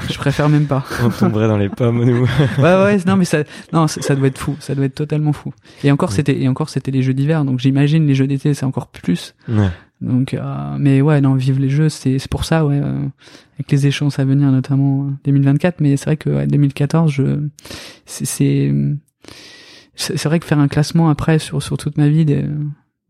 Je préfère même pas.
On tomberait dans les pommes, nous. [laughs]
Ouais ouais, non mais ça non, ça, ça doit être fou, ça doit être totalement fou. Et encore
Ouais.
c'était et encore c'était les jeux d'hiver, donc j'imagine les jeux d'été c'est encore plus.
Ouais.
Donc euh, mais ouais, non, vive les jeux, c'est c'est pour ça ouais euh, avec les échéances à venir notamment euh, 2024, mais c'est vrai que ouais, 2014 je c'est c'est vrai que faire un classement après sur sur toute ma vie des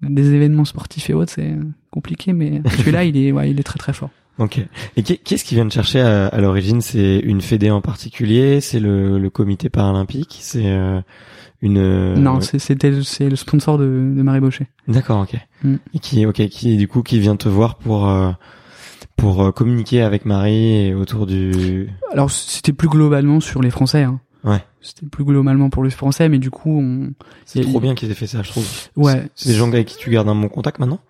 des événements sportifs et autres, c'est compliqué mais [laughs] celui-là il est ouais, il est très très fort.
Ok. Et qui, qui vient de chercher à, à l'origine? C'est une fédé en particulier? C'est le, le comité paralympique? C'est euh, une. euh,
Non, c'est- c'était c'est le sponsor de, de Marie Baucher.
D'accord, ok.
Mm.
Et qui, ok, qui du coup qui vient te voir pour euh, pour communiquer avec Marie et autour du.
Alors c'était plus globalement sur les Français. Hein.
Ouais.
C'était plus globalement pour les Français, mais du coup, on...
C'est
Il
trop bien qu'ils aient fait ça, je trouve.
ouais,
C'est- des gens avec qui tu gardes un bon contact maintenant.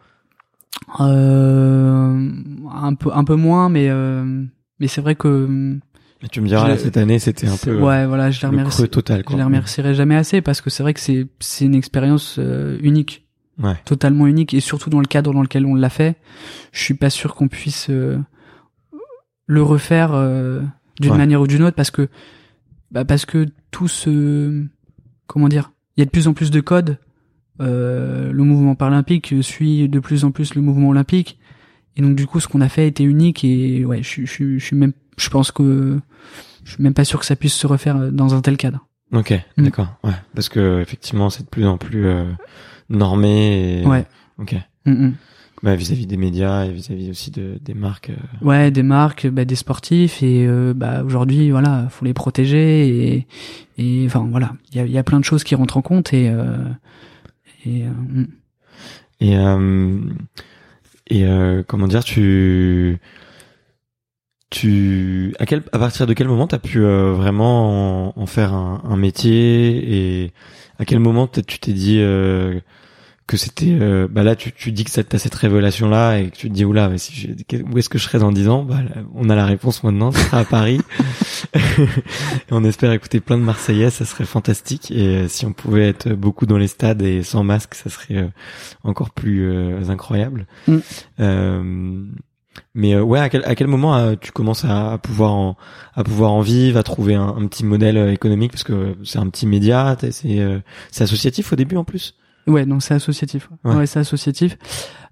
euh, un peu un peu moins, mais euh, mais c'est vrai que
Et tu me diras
Je-
là, cette année, c'était un peu
ouais, voilà, je les
le
remercie.
total.
Je
Quoi.
les remercierai jamais assez parce que c'est vrai que c'est c'est une expérience euh, unique,
Ouais.
totalement unique, et surtout dans le cadre dans lequel on l'a fait. Je suis pas sûr qu'on puisse euh, le refaire euh, d'une
Ouais.
manière ou d'une autre parce que bah parce que tout ce comment dire, il y a de plus en plus de codes. Euh, le mouvement paralympique suit de plus en plus le mouvement olympique, et donc du coup, ce qu'on a fait était unique et ouais, je, suis- je, suis- je suis même, je pense que je suis même pas sûr que ça puisse se refaire dans un tel cadre.
Ok,
Mm.
d'accord. Ouais, parce que effectivement, c'est de plus en plus euh, normé. Et...
Ouais.
Ok.
Mm, mm.
Bah, vis-à-vis des médias et vis-à-vis aussi de, des marques. euh,
Ouais, des marques, bah, des sportifs et euh, bah aujourd'hui voilà, faut les protéger et et enfin voilà, il y a, y a plein de choses qui rentrent en compte et euh, et euh, mm.
Et euh, et euh, comment dire, tu tu à quel à partir de quel moment t'as pu euh, vraiment en, en faire un, un métier et à quel moment peut-être tu t'es dit euh, que c'était euh, bah là tu, tu dis que ça- t'as cette révélation là et que tu te dis oula mais si je- où est-ce que je serai dans 10 ans? Bah là, on a la réponse maintenant ce sera à Paris. [laughs] Et on espère écouter plein de Marseillais ça serait fantastique. Et euh, si on pouvait être beaucoup dans les stades et sans masque ça serait euh, encore plus euh, incroyable.
Mm.
Mais euh, ouais à quel, à quel moment tu commences à, à pouvoir en, à pouvoir en vivre à trouver un, un petit modèle économique? Parce que c'est un petit média euh, c'est associatif au début en plus
ouais, non, c'est associatif. Ouais,
Ouais.
c'est associatif.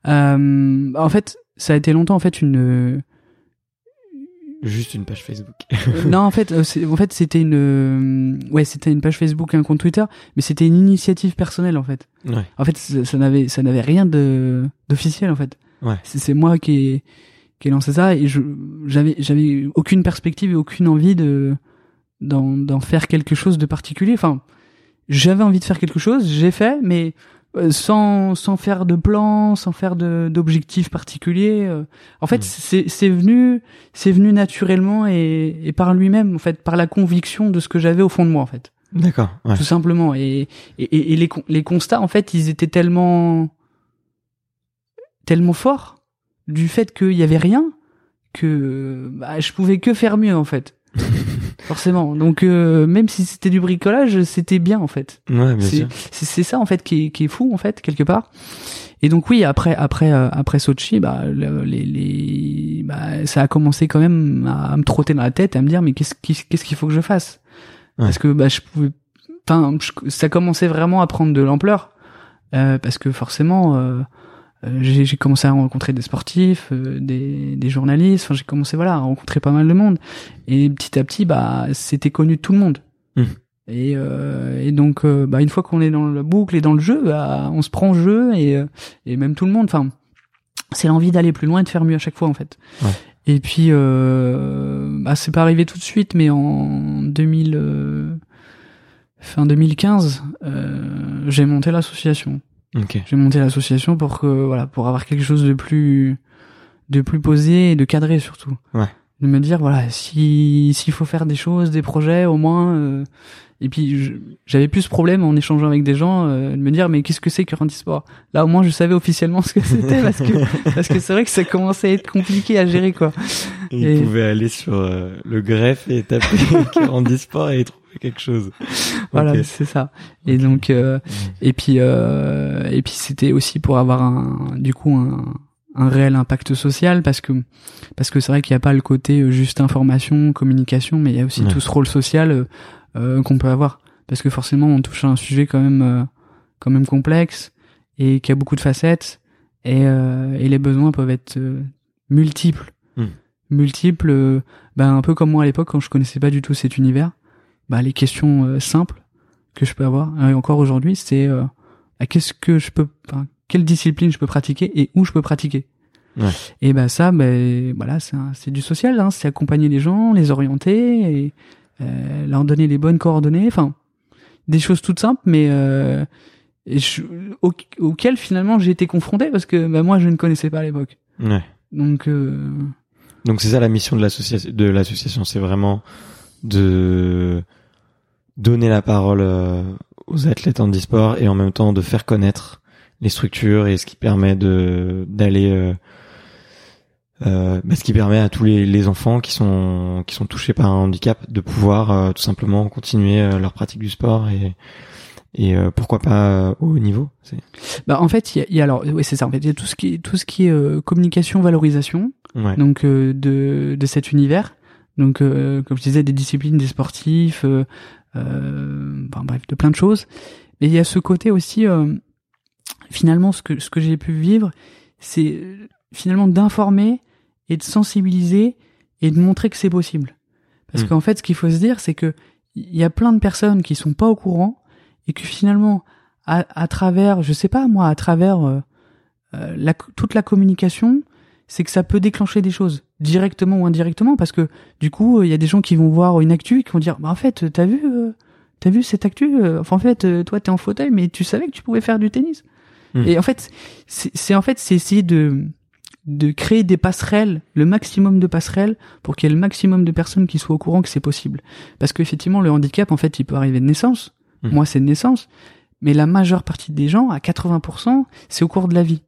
Euh, en fait, ça a été longtemps en fait une
juste une page Facebook
Euh, [laughs] non, en fait, euh, en fait, c'était une, euh, ouais, c'était une page Facebook, un compte Twitter, mais c'était une initiative personnelle, en fait.
ouais
En fait, ça n'avait, ça n'avait rien de d'officiel, en fait.
Ouais.
C'est c'est moi qui ai, qui ai lancé ça et je, j'avais, j'avais aucune perspective et aucune envie de, d'en, d'en faire quelque chose de particulier. Enfin, j'avais envie de faire quelque chose, j'ai fait, mais euh, sans, sans faire de plan, sans faire de, d'objectifs particuliers. euh. En fait,
Mm.
c'est, c'est venu, c'est venu naturellement et, et par lui-même, en fait, par la conviction de ce que j'avais au fond de moi, en fait
d'accord ouais
tout simplement. Et, et, et- les, les constats, en fait, ils étaient tellement, tellement forts du fait qu'il y avait rien que bah, je pouvais que faire mieux, en fait. [laughs] Forcément. Donc, euh, même si c'était du bricolage, c'était bien, en fait.
ouais bien
C'est
sûr
c'est- c'est ça, en fait, qui est, qui est fou, en fait, quelque part. Et donc oui, après après euh, après Sochi, bah, le- les, les bah, ça a commencé quand même à, à me trotter dans la tête, à me dire mais qu'est-ce qu'est-ce qu'il faut que je fasse?
Ouais.
Parce que bah je pouvais, enfin ça commençait vraiment à prendre de l'ampleur euh, parce que forcément euh, j'ai j'ai commencé à rencontrer des sportifs, euh, des, des journalistes, enfin j'ai commencé voilà à rencontrer pas mal de monde et petit à petit bah c'était connu de tout le monde.
Hmm.
Et, euh, et donc, euh, bah, une fois qu'on est dans la boucle et dans le jeu, bah, on se prend au jeu et, euh, et même tout le monde. Enfin, c'est l'envie d'aller plus loin et de faire mieux à chaque fois en fait.
Ouais.
Et puis, euh, bah, c'est pas arrivé tout de suite, mais en 2000, euh, fin 2015, euh, j'ai monté l'association.
Ok
J'ai monté l'association pour que voilà, pour avoir quelque chose de plus, de plus posé et de cadré surtout.
Ouais.
De me dire voilà, si s'il faut faire des choses, des projets, au moins. euh, et puis j'avais plus ce problème en échangeant avec des gens euh, de me dire mais qu'est-ce que c'est que Sport? Là au moins je savais officiellement ce que [laughs] c'était parce que parce que c'est vrai que ça commençait à être compliqué à gérer quoi.
Et il
Et-
pouvait aller sur euh, le greffe et taper [laughs] 40 sport et trouver quelque chose
Voilà, c'est ça. Et
Ok.
donc euh, et puis euh, et puis c'était aussi pour avoir un du coup un un réel impact social parce que parce que c'est vrai qu'il n'y a pas le côté euh, juste information, communication, mais il y a aussi tout ce rôle social euh, euh, qu'on peut avoir parce que forcément on touche à un sujet quand même quand même complexe et qui a beaucoup de facettes et, et les besoins peuvent être multiples, hmm. multiples. ben un peu comme moi à l'époque quand je connaissais pas du tout cet univers, bah les questions simples que je peux avoir et encore aujourd'hui c'est qu'est-ce que je peux quelle discipline je peux pratiquer et où je peux pratiquer. Ouais. Et ben ça, ben voilà, c'est du social, hein, c'est accompagner les gens, les orienter, et euh, leur donner les bonnes coordonnées, enfin des choses toutes simples, mais euh, je, auxquelles finalement j'ai été confronté parce que ben, moi je ne connaissais pas à l'époque. Ouais. Donc euh...
donc c'est ça la mission de l'association, de l'association, c'est vraiment de donner la parole euh, aux athlètes en e-sport et en même temps de faire connaître les structures et ce qui permet de d'aller euh, euh, bah, ce qui permet à tous les, les, enfants qui sont qui sont touchés par un handicap de pouvoir euh, tout simplement continuer euh, leur pratique du sport et et pourquoi pas au haut niveau.
Bah en fait il y a, alors oui c'est ça en fait. Il y a tout ce qui tout ce qui est communication valorisation donc de de cet univers. Donc comme je disais des disciplines des sportifs enfin bref de plein de choses. Mais il y a ce côté aussi finalement, ce que, ce que j'ai pu vivre, c'est finalement d'informer et de sensibiliser et de montrer que c'est possible. Parce hmm. qu'en fait, ce qu'il faut se dire, c'est que il y a plein de personnes qui sont pas au courant et que finalement, à, à travers, je sais pas moi, à travers euh, euh, la, toute la communication, c'est que ça peut déclencher des choses directement ou indirectement parce que du coup, il y a des gens qui vont voir une actu et qui vont dire, bah en fait, t'as vu, euh, t'as vu cette actu, enfin en fait, toi t'es en fauteuil, mais tu savais que tu pouvais faire du tennis. Hmm. Et en fait, c'est en fait c'est essayer de de créer des passerelles, le maximum de passerelles pour qu'il y ait le maximum de personnes qui soient au courant que c'est possible. Parce qu'effectivement, le handicap, en fait, il peut arriver de naissance. Hmm. Moi, c'est de naissance. Mais la majeure partie des gens, à 80%, c'est au cours de la vie.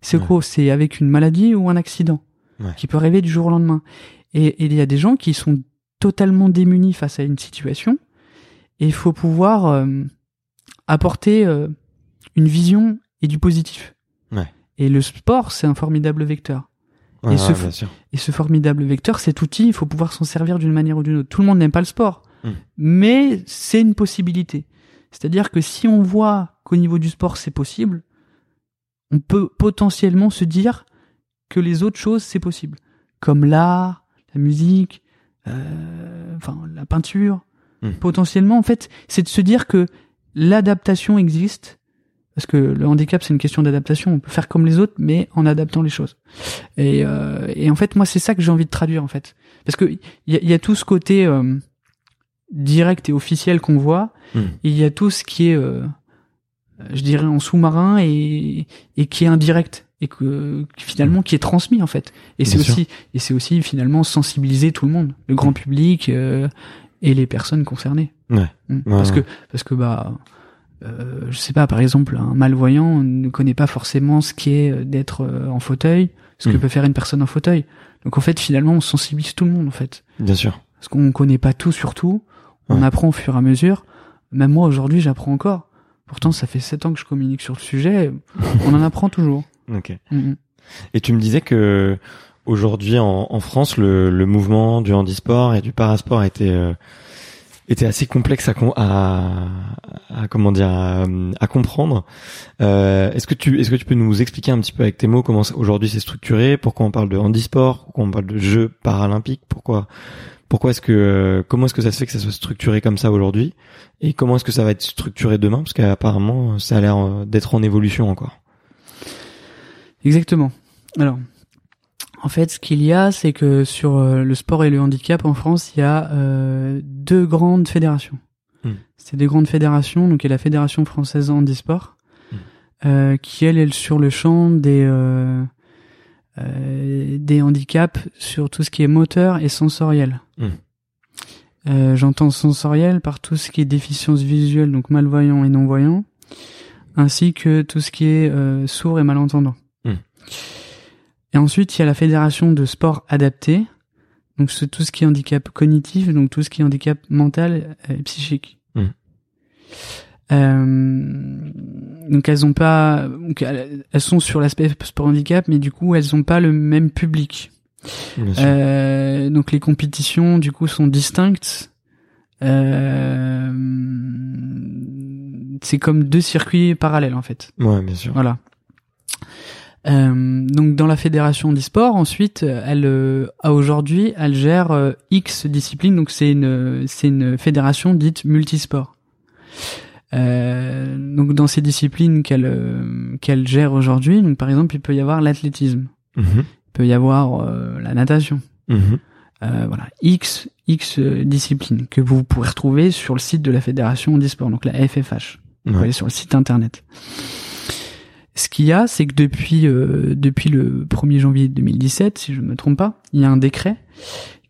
C'est ouais. c'est avec une maladie ou un accident qui peut arriver du jour au lendemain. Et, il y a des gens qui sont totalement démunis face à une situation. Et il faut pouvoir euh, apporter euh, une vision et du positif. Ouais. Et le sport, c'est un formidable vecteur. et, ce, et ce formidable vecteur, cet outil, il faut pouvoir s'en servir d'une manière ou d'une autre. Tout le monde n'aime pas le sport, hmm. mais c'est une possibilité. C'est-à-dire que si on voit qu'au niveau du sport, c'est possible, on peut potentiellement se dire que les autres choses, c'est possible. Comme l'art, la musique, euh, enfin la peinture. Hmm. Potentiellement, en fait, c'est de se dire que l'adaptation existe parce que le handicap c'est une question d'adaptation. On peut faire comme les autres, mais en adaptant les choses. Et, euh, et en fait, moi c'est ça que j'ai envie de traduire en fait, parce que il y a, y a, tout ce côté euh, direct et officiel qu'on voit, hmm. et il y a tout ce qui est, euh, je dirais, en sous-marin et, et qui est indirect et que finalement qui est transmis en fait. Et c'est aussi et c'est aussi finalement sensibiliser tout le monde, le grand public euh, et les personnes concernées. Ouais. Hmm. Parce que parce que bah euh, je sais pas, par exemple, un malvoyant ne connaît pas forcément ce qu'est euh, d'être euh, en fauteuil, ce que hmm. peut faire une personne en fauteuil. Donc en fait, finalement, on sensibilise tout le monde en fait.
Bien sûr.
Parce qu'on connaît pas tout sur tout. On apprend au fur et à mesure. Même moi aujourd'hui, j'apprends encore. Pourtant, ça fait sept ans que je communique sur le sujet. on en apprend toujours. [laughs]
Ok. Mm, mm. Et tu me disais que aujourd'hui en, en France, le, le, mouvement du handisport et du parasport a été était assez complexe à, à, à comment dire à, à comprendre. Euh, est-ce que tu est-ce que tu peux nous expliquer un petit peu avec tes mots comment aujourd'hui c'est structuré, pourquoi on parle de handisport, pourquoi on parle de jeux paralympiques, pourquoi pourquoi est-ce que comment est-ce que ça se fait que ça soit structuré comme ça aujourd'hui et comment est-ce que ça va être structuré demain parce qu'apparemment ça a l'air euh, d'être en évolution encore?
Exactement. Alors, en fait, ce qu'il y a, c'est que sur euh, le sport et le handicap en France, il y a euh, deux grandes fédérations. Hmm. C'est des grandes fédérations, donc il y a la Fédération française handisport, hmm. euh, qui elle est sur le champ des euh, euh, des handicaps sur tout ce qui est moteur et sensoriel. Hmm. J'entends sensoriel par tout ce qui est déficience visuelle, donc malvoyant et non-voyant, ainsi que tout ce qui est sourd et malentendant. Et ensuite, il y a la fédération de sport adapté. Donc, c'est tout ce qui est handicap cognitif, donc tout ce qui est handicap mental et psychique. Mmh. Euh, donc elles ont pas, donc elles sont sur l'aspect sport handicap, mais du coup elles ont pas le même public. Euh, donc les compétitions du coup sont distinctes. Euh, c'est comme deux circuits parallèles en fait.
Ouais, bien sûr.
Voilà. Euh, donc dans la fédération d'e-sport, ensuite, elle euh, à aujourd'hui, elle gère euh, X disciplines. Donc c'est une c'est une fédération dite multisport. Euh, donc dans ces disciplines qu'elle euh, qu'elle gère aujourd'hui, donc par exemple, il peut y avoir l'athlétisme,
Mhm.
il peut y avoir euh, la natation, euh, voilà, X X euh, disciplines que vous pourrez retrouver sur le site de la fédération d'e-sport, donc la FFH. Vous
Ouais.
allez sur le site internet. Ce qu'il y a, c'est que depuis euh, depuis le 1er janvier 2017, si je ne me trompe pas, il y a un décret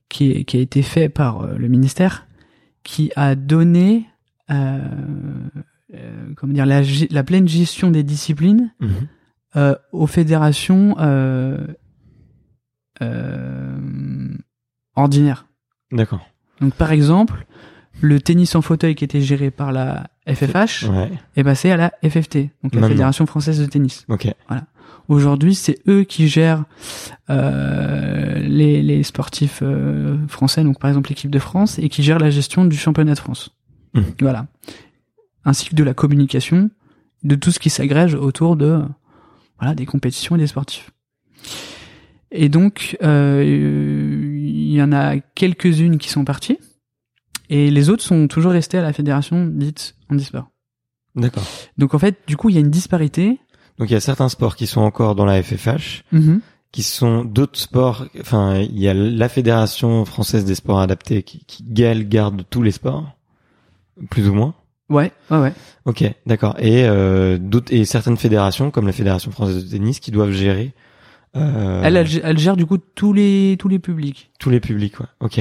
qui, est- qui a été fait par euh, le ministère qui a donné euh, euh, comment dire la, pleine gestion des disciplines
Mhm.
aux fédérations ordinaires.
D'accord.
Donc par exemple, le tennis en fauteuil qui était géré par la FFH
Ouais.
est passé à la FFT, donc la
Maintenant.
Fédération française de tennis.
Ok.
Aujourd'hui, c'est eux qui gèrent euh, les, les sportifs euh, français, donc par exemple l'équipe de France, et qui gèrent la gestion du championnat de France.
Mhm.
Voilà. Ainsi que de la communication, de tout ce qui s'agrège autour de voilà des compétitions et des sportifs. Et donc, euh, il y en a quelques-unes qui sont parties, et les autres sont toujours restées à la fédération dite handisport.
D'accord.
Donc en fait, du coup, il y a une disparité.
Donc il y a certains sports qui sont encore dans la FFH,
Mhm.
qui sont d'autres sports. Enfin, il y a la Fédération française des sports adaptés qui, qui elle, garde tous les sports, plus ou moins.
Ouais, ouais, ouais.
Ok, d'accord. Et euh, d'autres et certaines fédérations, comme la Fédération française de tennis, qui doivent gérer euh,
Elle, elle, elle gère du coup tous les tous les publics.
tous les publics. Ouais. Ok,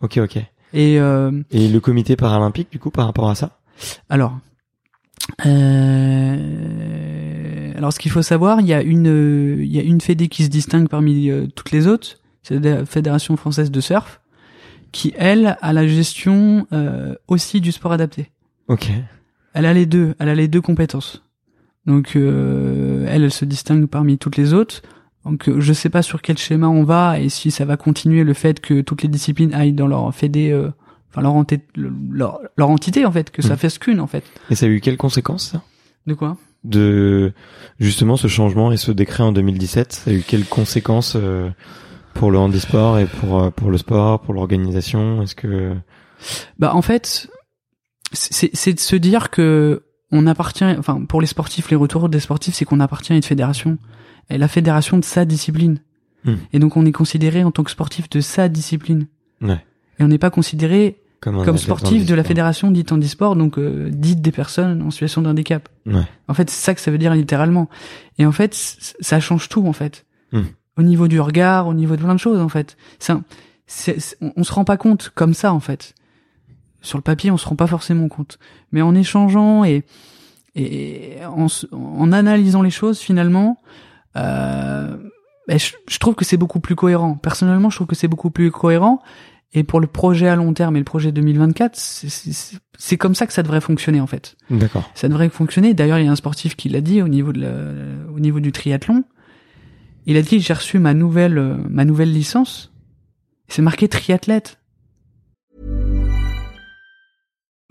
ok, ok.
Et euh,
Et le comité paralympique, du coup, par rapport à ça?
Alors, euh, alors ce qu'il faut savoir, il y a une euh, il y a une fédé qui se distingue parmi euh, toutes les autres, c'est la Fédération française de surf, qui elle a la gestion euh, aussi du sport adapté.
Ok.
Elle a les deux, elle a les deux compétences. Donc euh, elle, elle se distingue parmi toutes les autres. Donc euh, je sais pas sur quel schéma on va et si ça va continuer le fait que toutes les disciplines aillent dans leur fédé, euh, enfin leur, enti- leur, leur entité en fait, que ça
Mhm.
fasse qu'une en fait.
Et ça a eu quelles conséquences ça?
De quoi?
De justement ce changement et ce décret en 2017 Ça a eu quelles conséquences euh, pour le handisport et pour euh, pour le sport, pour l'organisation? Est-ce que
Bah en fait, c'est c'est de se dire que on appartient, enfin pour les sportifs, les retours des sportifs, c'est qu'on appartient à une fédération, et la fédération de sa discipline.
Hmm.
Et donc on est considéré en tant que sportif de sa discipline.
Ouais.
Et on n'est pas considéré
comme,
comme sportif de la fédération dite handisport, donc euh, dite des personnes en situation de handicap.
Ouais.
En fait, c'est ça que ça veut dire littéralement. Et en fait, ça change tout en fait.
Hmm.
Au niveau du regard, au niveau de plein de choses en fait. Un- on, on se rend pas compte comme ça en fait. Sur le papier, on se rend pas forcément compte. Mais en échangeant et et en, en analysant les choses finalement, euh, ben, je, je trouve que c'est beaucoup plus cohérent. Personnellement, je trouve que c'est beaucoup plus cohérent. Et pour le projet à long terme et le projet 2024, c'est- comme ça que ça devrait fonctionner en fait
D'accord.
ça devrait fonctionner. D'ailleurs, il y a un sportif qui l'a dit au niveau de la- au niveau du triathlon. Il a dit j'ai reçu ma nouvelle ma nouvelle licence. C'est marqué triathlète.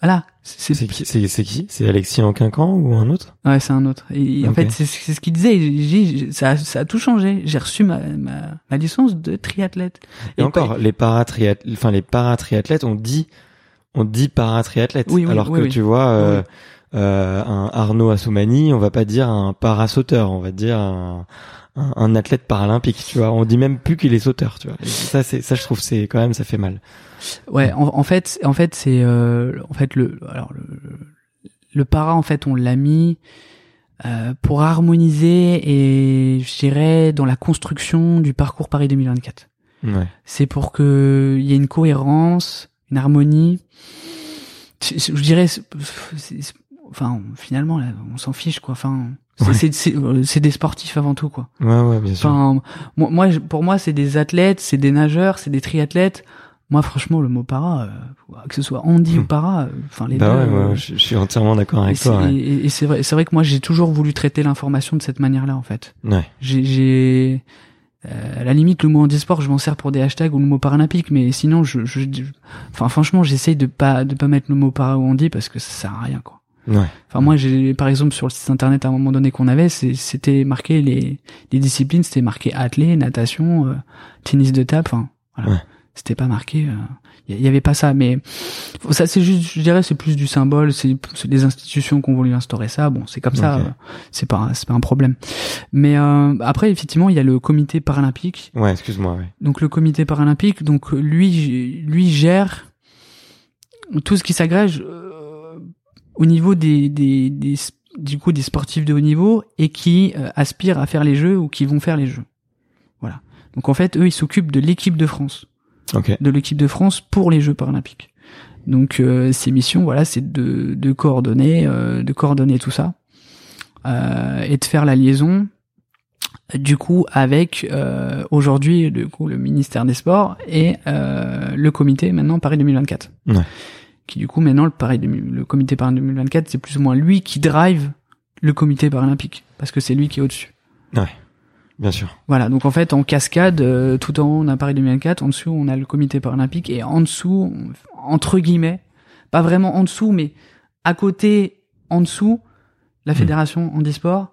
Voilà. C'est
qui C'est qui? C'est Alexis en quinquan ou un autre?
Ouais, c'est un autre. Et en fait, c'est ce qu'il disait. J'ai- ça, a- ça a tout changé. J'ai reçu ma, ma, ma licence de triathlète.
Et, encore, les paratriathlètes, enfin les paratriathlètes, on dit, on dit paratriathlètes,
Oui, oui,
alors
oui,
que tu vois, euh, euh, un Arnaud Assoumani, on va pas dire un parasauteur, on va dire un, un, un athlète paralympique, tu vois. On dit même plus qu'il est sauteur, tu vois. Et ça, c'est ça, je trouve, c'est quand même, ça fait mal.
Ouais, en, en fait, en fait, c'est euh, en fait le alors le, le para en fait on l'a mis euh, pour harmoniser et je dirais dans la construction du parcours Paris 2024.
Ouais.
C'est pour que il y ait une cohérence, une harmonie. Je dirais, c'est- c'est- c'est- enfin finalement là, on s'en fiche quoi. Enfin, c'est
Ouais.
euh, c'est des sportifs avant tout quoi.
Ouais, ouais, bien sûr.
Enfin, moi, moi, pour moi, c'est des athlètes, c'est des nageurs, c'est des triathlètes. Moi, franchement, le mot para, euh, que ce soit handi ou para, euh, enfin les
bah
deux.
ouais,
euh,
ouais, je, je suis entièrement d'accord avec toi. Ouais.
et- et c'est vrai, c'est vrai que moi, j'ai toujours voulu traiter l'information de cette manière-là, en fait.
Ouais.
J'ai, euh, à la limite, le mot handisport, je m'en sers pour des hashtags ou le mot paralympique, mais sinon, je, je, je- enfin, franchement, j'essaye de pas, de pas mettre le mot para ou handi parce que ça sert à rien, quoi.
Ouais.
Enfin, moi, j'ai, par exemple, sur le site internet, à un moment donné qu'on avait, c'était marqué les, les disciplines, c'était marqué athlé, natation, euh, tennis de table, enfin, voilà.
Ouais.
C'était pas marqué, il y, avait pas ça, mais ça, c'est juste, je dirais, c'est plus du symbole, c'est, les institutions qui ont voulu instaurer ça, bon, c'est comme ça, euh, c'est pas, c'est pas un problème. Mais, euh, après, effectivement, il y a le comité paralympique,
Ouais, excuse-moi. Ouais.
donc le comité paralympique, donc lui, lui gère tout ce qui s'agrège euh, au niveau des, des, des, du coup des sportifs de haut niveau et qui euh, aspirent à faire les jeux ou qui vont faire les jeux. Voilà. Donc en fait, eux, ils s'occupent de l'équipe de France,
Ok.
de l'équipe de France pour les Jeux paralympiques. Donc euh, ces missions, voilà, c'est de, de coordonner, euh, de coordonner tout ça euh, et de faire la liaison du coup avec euh, aujourd'hui du coup le ministère des Sports et euh, le comité maintenant Paris 2024.
Ouais.
Qui du coup maintenant le Paris 2000 le comité Paris 2024 c'est plus ou moins lui qui drive le comité paralympique parce que c'est lui qui est au-dessus.
Bien sûr.
Voilà, donc en fait en cascade, euh, tout en haut on a Paris 2024, en dessous on a le comité paralympique et en dessous, entre guillemets, pas vraiment en dessous, mais à côté, en dessous, la fédération handisport,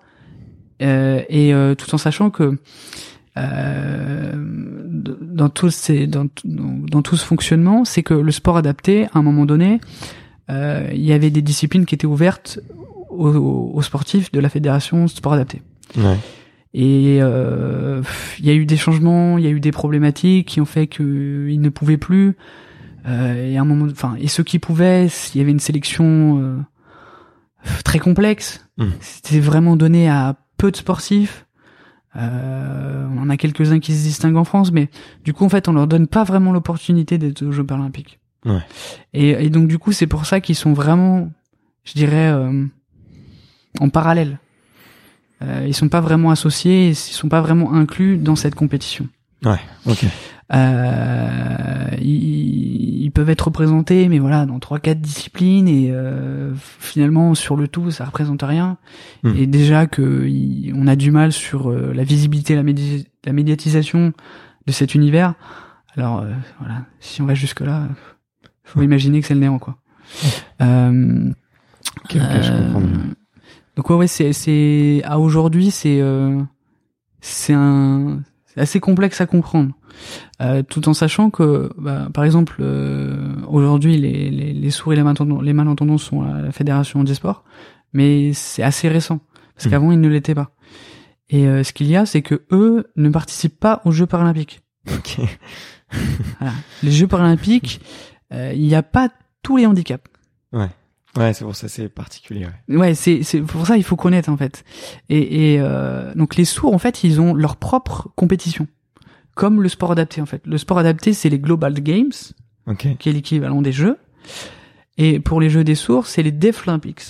euh, et euh, tout en sachant que dans tout ces, dans, tout ce fonctionnement, c'est que le sport adapté, à un moment donné, euh, il y avait des disciplines qui étaient ouvertes aux, aux sportifs de la fédération sport adapté.
Ouais.
Et euh, il y a eu des changements, il y a eu des problématiques qui ont fait qu'ils ne pouvaient plus. Euh, et à un moment, enfin, et ceux qui pouvaient, il y avait une sélection euh, très complexe.
Mm.
C'était vraiment donné à peu de sportifs. Euh, on en a quelques-uns qui se distinguent en France, mais du coup, en fait, on leur donne pas vraiment l'opportunité d'être aux Jeux paralympiques.
Ouais.
Et, et donc, du coup, c'est pour ça qu'ils sont vraiment, je dirais, euh, en parallèle. Euh, ils sont pas vraiment associés, ils sont pas vraiment inclus dans cette compétition.
Ouais. Ok.
Euh, ils, ils peuvent être représentés, mais voilà, dans trois quatre disciplines et euh, finalement sur le tout, ça représente rien.
Hmm.
Et déjà que il- on a du mal sur euh, la visibilité, la, médi- la médiatisation de cet univers. Alors euh, voilà, si on va jusque là, faut imaginer que c'est le néant quoi. Euh,
Ok, ok, je comprends
donc ouais, ouais, c'est c'est à aujourd'hui, c'est euh, c'est un c'est assez complexe à comprendre, Euh, tout en sachant que, bah, par exemple, euh, aujourd'hui, les, les les sourds et les malentendants, les malentendants sont à la fédération des sports, mais c'est assez récent parce
Mhm.
qu'avant ils ne l'étaient pas. Et euh, ce qu'il y a, c'est que eux ne participent pas aux Jeux paralympiques.
Ok.
Voilà. Les Jeux paralympiques, [laughs] euh, il n'y a pas tous les handicaps.
Ouais, c'est pour ça c'est particulier. Ouais.
Ouais, c'est c'est pour ça il faut connaître en fait. Et, et euh, donc les sourds en fait ils ont leur propre compétition, comme le sport adapté en fait. Le sport adapté c'est les Global Games,
Ok.
qui est l'équivalent des Jeux, et pour les Jeux des sourds c'est les Deaflympics.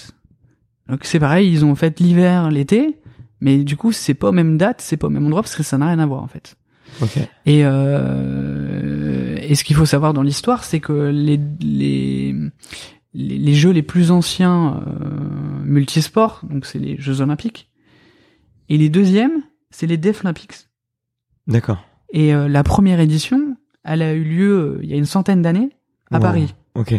Donc c'est pareil, ils ont en fait l'hiver, l'été, mais du coup c'est pas aux mêmes dates, c'est pas au même endroit parce que ça n'a rien à voir en fait.
Ok.
Et, euh, et ce qu'il faut savoir dans l'histoire, c'est que les, les, les, les jeux les plus anciens euh, multisports, donc c'est les Jeux Olympiques, et les deuxièmes, c'est les Deaflympics.
D'accord.
Et euh, la première édition, elle a eu lieu euh, il y a une centaine d'années à
Wow.
Paris.
Ok.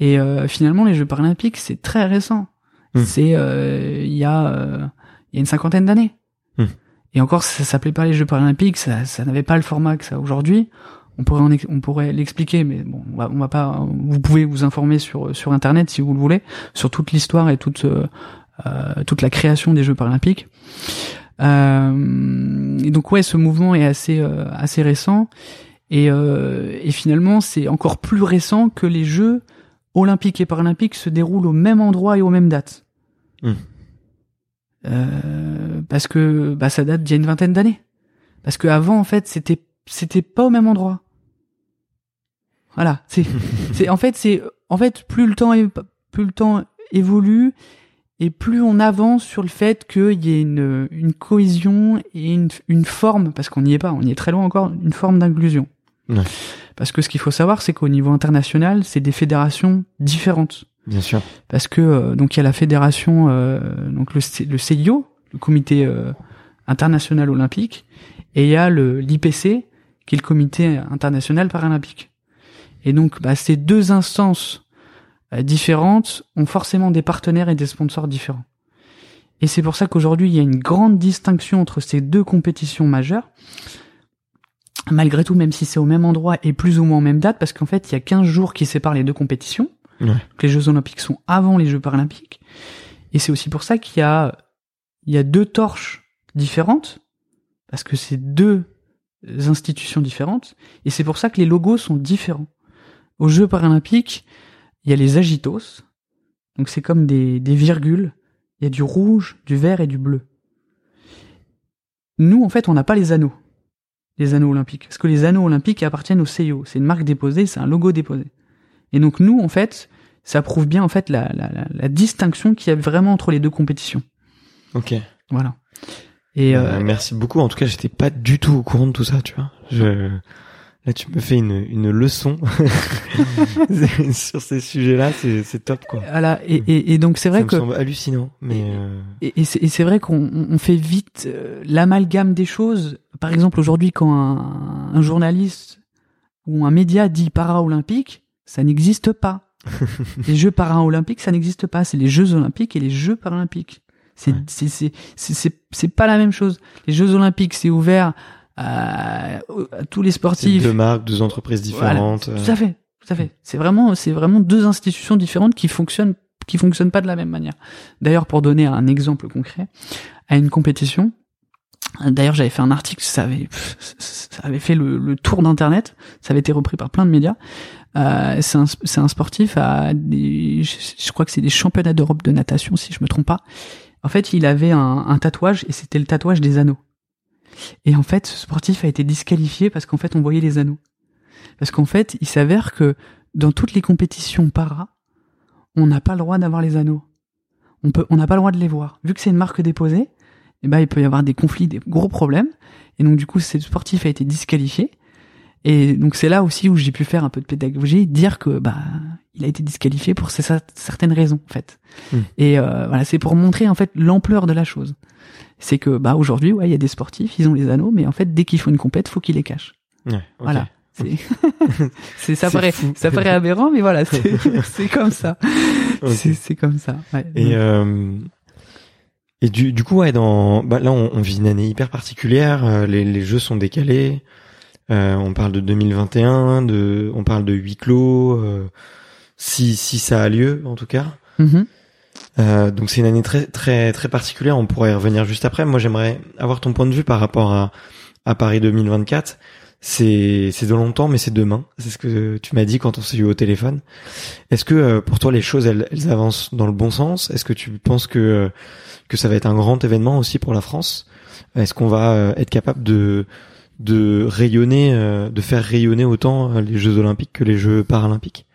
Et euh, finalement, les Jeux paralympiques, c'est très récent.
Hmm.
C'est euh, il y a euh, il y a une cinquantaine d'années.
Hmm.
Et encore, ça s'appelait pas les Jeux paralympiques, ça, ça n'avait pas le format que ça aujourd'hui. On pourrait en ex- on pourrait l'expliquer, mais bon, on va, on va pas. Vous pouvez vous informer sur sur internet si vous le voulez sur toute l'histoire et toute euh, euh, toute la création des Jeux paralympiques. Euh, et donc ouais, ce mouvement est assez euh, assez récent et euh, et finalement c'est encore plus récent que les Jeux olympiques et paralympiques se déroulent au même endroit et aux mêmes dates. Euh, parce que bah ça date d'il y a une vingtaine d'années. Parce que avant en fait c'était c'était pas au même endroit. Voilà, c'est [laughs] c'est en fait c'est en fait plus le temps plus le temps évolue et plus on avance sur le fait qu'il y ait une une cohésion et une une forme parce qu'on n'y est pas, on y est très loin encore, une forme d'inclusion.
Ouais.
Parce que ce qu'il faut savoir c'est qu'au niveau international, c'est des fédérations différentes
Bien sûr.
parce que euh, donc il y a la fédération euh, donc le le CIO, le comité euh, international olympique et il y a le l'IPC qui est le comité international paralympique. Et donc bah, ces deux instances euh, différentes ont forcément des partenaires et des sponsors différents. Et c'est pour ça qu'aujourd'hui il y a une grande distinction entre ces deux compétitions majeures. Malgré tout, même si c'est au même endroit et plus ou moins en même date, parce qu'en fait il y a 15 jours qui séparent les deux compétitions.
Ouais.
Donc, les Jeux Olympiques sont avant les Jeux Paralympiques. Et c'est aussi pour ça qu'il y a, il y a deux torches différentes, parce que c'est deux institutions différentes, et c'est pour ça que les logos sont différents. Aux Jeux Paralympiques, il y a les agitos, donc c'est comme des, des virgules, il y a du rouge, du vert et du bleu. Nous, en fait, on n'a pas les anneaux, les anneaux olympiques, parce que les anneaux olympiques appartiennent au CIO, c'est une marque déposée, c'est un logo déposé. Et donc nous, en fait, ça prouve bien en fait la, la, la, la distinction qu'il y a vraiment entre les deux compétitions.
Ok.
Voilà. Et
Euh,
euh,
merci beaucoup. En tout cas, j'étais pas du tout au courant de tout ça, tu vois. Je... Là, tu me fais une, une leçon [laughs] [laughs] sur ces sujets-là. C'est, top, quoi.
voilà. Et, et, et donc c'est
Ça
vrai
me
que
semble hallucinant, mais euh,
et, et c'est vrai qu'on on fait vite l'amalgame des choses. Par exemple, aujourd'hui, quand un, un journaliste ou un média dit para-olympique, ça n'existe pas. [laughs] les Jeux para-olympiques, ça n'existe pas. C'est les Jeux olympiques et les Jeux paralympiques. C'est c'est c'est c'est c'est c'est pas la même chose. Les Jeux olympiques, c'est ouvert à, à tous les sportifs.
deux marques, deux entreprises différentes.
Voilà.
euh,
Tout à fait, tout à fait. C'est vraiment, c'est vraiment deux institutions différentes qui fonctionnent, qui fonctionnent pas de la même manière. D'ailleurs, pour donner un exemple concret, à une compétition, d'ailleurs, j'avais fait un article, ça avait, [laughs] ça avait fait le, le tour d'internet, ça avait été repris par plein de médias. Euh, c'est un, c'est un sportif à des, je, je crois que c'est des championnats d'Europe de natation, si je me trompe pas. En fait, il avait un, tatouage et c'était le tatouage des anneaux. Et en fait, ce sportif a été disqualifié parce qu'en fait, on voyait les anneaux. Parce qu'en fait, il s'avère que dans toutes les compétitions para, on n'a pas le droit d'avoir les anneaux. On n'a pas le droit de les voir. Vu que c'est une marque déposée, eh ben, il peut y avoir des conflits, des gros problèmes. Et donc, du coup, ce sportif a été disqualifié. Et donc, c'est là aussi où j'ai pu faire un peu de pédagogie, dire que, bah, il a été disqualifié pour ces- certaines raisons, en fait.
Hmm.
Et euh, voilà, c'est pour montrer, en fait, l'ampleur de la chose. C'est que, bah, aujourd'hui, ouais, il y a des sportifs, ils ont les anneaux, mais en fait, dès qu'ils font une compète, faut qu'ils les cachent.
ouais.
Voilà. C'est, [laughs] ça paraît,
fou.
ça paraît aberrant, mais voilà, c'est, [laughs] c'est comme ça.
Ok.
C'est, c'est comme ça. Ouais.
Et euh, et du du coup ouais dans bah là on, on vit une année hyper particulière. euh, les les jeux sont décalés. Euh, on parle de 2021, de on parle de huis clos. euh, si si ça a lieu en tout cas.
Mhm.
Euh, donc c'est une année très très très particulière. On pourra y revenir juste après. Moi j'aimerais avoir ton point de vue par rapport à à Paris 2024. C'est c'est de longtemps, mais c'est demain. C'est ce que tu m'as dit quand on s'est eu au téléphone. Est-ce que euh, pour toi les choses elles, elles avancent dans le bon sens? Est-ce que tu penses que euh, que ça va être un grand événement aussi pour la France? Est-ce qu'on va être capable de de rayonner, euh, de faire rayonner autant euh, les Jeux Olympiques que les Jeux Paralympiques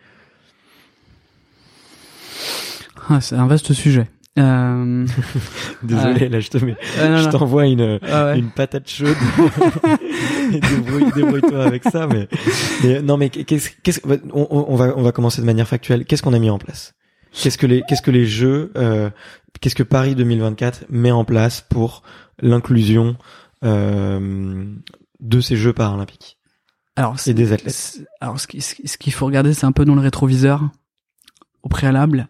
Ah, c'est un vaste sujet. Euh... [laughs]
Désolé, là je te mets,
euh, non,
je t'envoie une
Ah ouais.
une patate chaude. [laughs] Débrouille, débrouille-toi avec ça, mais, mais non, mais qu'est-ce, qu'est-ce, on, on on va, on va commencer de manière factuelle. Qu'est-ce qu'on a mis en place? Qu'est-ce que les, qu'est-ce que les jeux, euh, qu'est-ce que Paris 2024 met en place pour l'inclusion euh, de ces Jeux paralympiques
Alors,
et
c'est,
des athlètes
alors ce ce qui- ce qu'il faut regarder, c'est un peu dans le rétroviseur. au préalable.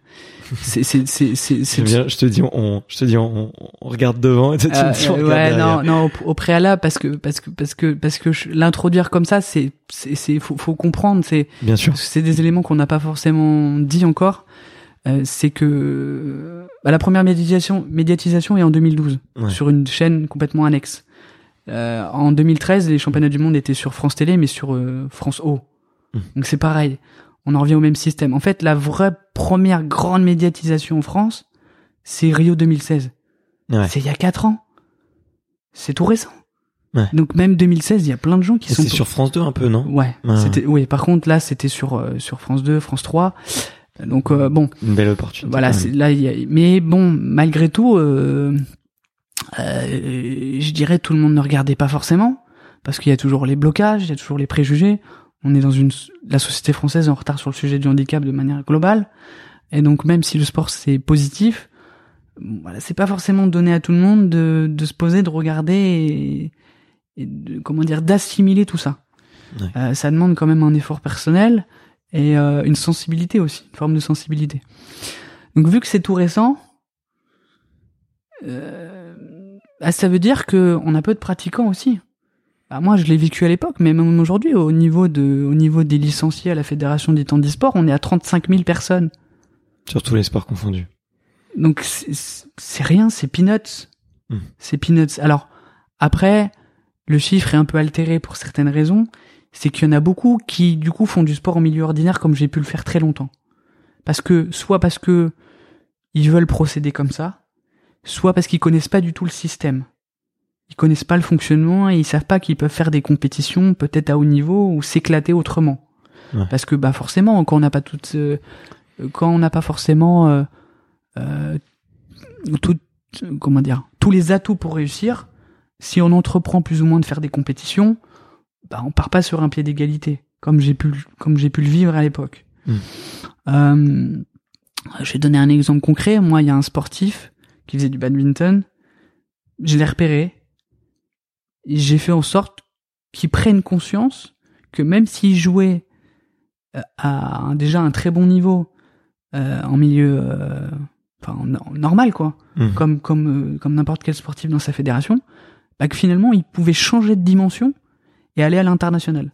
[laughs] C'est c'est c'est c'est
C'est bien, je te dis, on, je te dis, on, on regarde devant et tu
Euh, ouais,
derrière.
non, non, au, au préalable parce que parce que parce que parce que je- l'introduire comme ça, c'est c'est c'est faut, faut comprendre, c'est
Bien sûr.
c'est des éléments qu'on n'a pas forcément dit encore. Euh, c'est que bah, la première médiatisation médiatisation est en 2012
Ouais.
sur une chaîne complètement annexe. Euh, en 2013, les championnats du monde étaient sur France Télé, mais sur euh, France O.
Mm.
Donc c'est pareil. On en revient au même système. En fait, la vraie première grande médiatisation en France, c'est Rio 2016.
Ouais.
C'est il y a quatre ans. C'est tout récent.
Ouais.
Donc même 2016, il y a plein de gens qui
Et
sont
c'est sur France 2 un peu, non?
Ouais, c'était oui, par contre là, c'était sur euh, sur France 2, France 3. Donc euh, bon,
Une belle opportunité.
voilà,
Ouais.
là y a mais bon, malgré tout euh, euh, je dirais tout le monde ne regardait pas forcément parce qu'il y a toujours les blocages, il y a toujours les préjugés. On est dans une la société française est en retard sur le sujet du handicap de manière globale. Et donc même si le sport c'est positif, voilà, c'est pas forcément donné à tout le monde de, de se poser, de regarder et, et de, comment dire d'assimiler tout ça. Euh, ça demande quand même un effort personnel et euh, une sensibilité aussi, une forme de sensibilité. Donc vu que c'est tout récent, euh, ah, ça veut dire que on a peu de pratiquants aussi. Bah, moi, je l'ai vécu à l'époque, mais même aujourd'hui, au niveau de, au niveau des licenciés à la Fédération des temps d'e-sport, on est à 35 000 personnes.
Sur tous les sports confondus.
Donc c'est c'est rien, c'est peanuts.
Hmm.
C'est peanuts. Alors après, le chiffre est un peu altéré pour certaines raisons. C'est qu'il y en a beaucoup qui du coup font du sport en milieu ordinaire comme j'ai pu le faire très longtemps. Parce que soit parce que ils veulent procéder comme ça, soit parce qu'ils connaissent pas du tout le système. Ils connaissent pas le fonctionnement et ils savent pas qu'ils peuvent faire des compétitions peut-être à haut niveau ou s'éclater autrement.
Ouais.
Parce que bah forcément quand on n'a pas toutes euh, quand on n'a pas forcément euh, euh, tout, comment dire, tous les atouts pour réussir, si on entreprend plus ou moins de faire des compétitions, bah on part pas sur un pied d'égalité, comme j'ai pu, comme j'ai pu le vivre à l'époque.
Mm.
Euh, je vais donner un exemple concret. Moi, il y a un sportif qui faisait du badminton. Je l'ai repéré. J'ai fait en sorte qu'il prenne conscience que même s'il jouait euh, à un- déjà un très bon niveau euh, en milieu euh, enfin normal quoi
Mhm.
comme comme euh, comme n'importe quel sportif dans sa fédération bah que finalement il pouvait changer de dimension et aller à l'international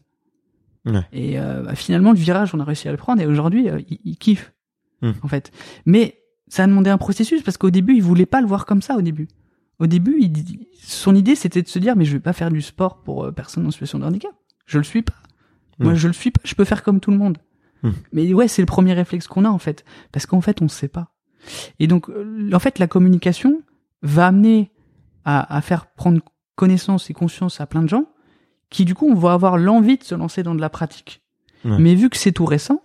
et bah, finalement le virage on a réussi à le prendre et aujourd'hui euh, il, il kiffe
Mhm.
en fait mais ça a demandé un processus parce qu'au début il voulait pas le voir comme ça au début. Au début il, son idée c'était de se dire mais je vais pas faire du sport pour euh, personne en situation de handicap. Je le suis pas. Moi
Ouais.
je le suis pas. Je peux faire comme tout le monde.
Hmm.
mais ouais c'est le premier réflexe qu'on a en fait. Parce qu'en fait on sait pas. Et donc euh, en fait la communication va amener à, à faire prendre connaissance et conscience à plein de gens qui du coup on va avoir l'envie de se lancer dans de la pratique.
Ouais.
mais vu que c'est tout récent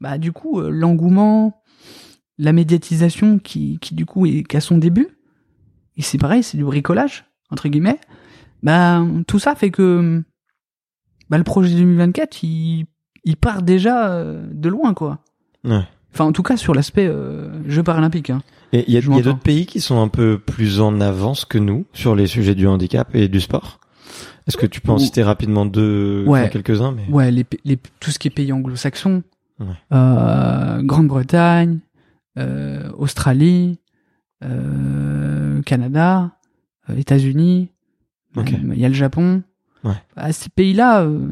bah du coup euh, l'engouement la médiatisation qui qui du coup est qu'à son début et c'est pareil c'est du bricolage entre guillemets bah tout ça fait que bah, le projet 2024 il il part déjà euh, de loin quoi
Ouais.
enfin en tout cas sur l'aspect euh, jeux paralympiques hein.
Et il y a, d'autres pays qui sont un peu plus en avance que nous sur les sujets du handicap et du sport? Est-ce que tu peux en citer rapidement deux,
Ouais.
quelques-uns, mais
ouais les, tout ce qui est pays anglo-saxons
Ouais.
euh, Grande-Bretagne Australie euh, Canada euh, États-Unis euh, il y a le Japon
Ouais.
Bah, ces pays-là euh,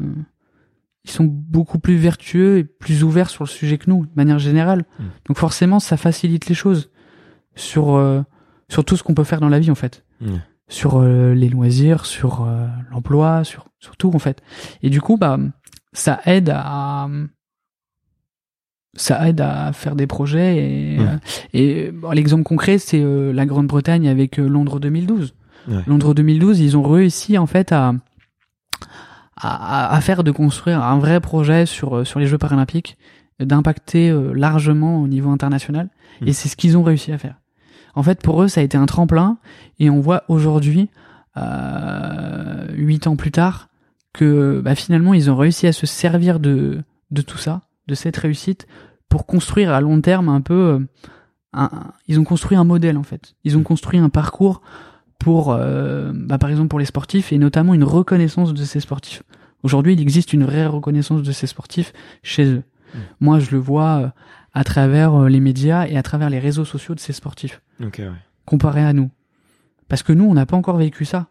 ils sont beaucoup plus vertueux et plus ouverts sur le sujet que nous de manière générale
Mm.
donc forcément ça facilite les choses sur euh, sur tout ce qu'on peut faire dans la vie en fait
Ouais.
sur euh, les loisirs, sur euh, l'emploi, sur, sur tout en fait. Et du coup, bah, ça aide à ça aide à faire des projets et, euh, et bon, l'exemple concret c'est euh, la Grande-Bretagne avec euh, Londres 2012.
Ouais.
Londres 2012, ils ont réussi en fait à à, à faire de construire un vrai projet sur sur les Jeux paralympiques, d'impacter euh, largement au niveau international
Mm.
et c'est ce qu'ils ont réussi à faire. En fait, pour eux, ça a été un tremplin et on voit aujourd'hui, huit ans plus tard, que bah, finalement ils ont réussi à se servir de de tout ça, de cette réussite, pour construire à long terme un peu. euh, un- ils ont construit un modèle en fait. Ils ont construit un parcours pour, euh, bah, par exemple pour les sportifs et notamment une reconnaissance de ces sportifs. Aujourd'hui, il existe une vraie reconnaissance de ces sportifs chez eux. Moi, je le vois euh, à travers les médias et à travers les réseaux sociaux de ces sportifs,
Ok, ouais.
comparé à nous. Parce que nous, on n'a pas encore vécu ça.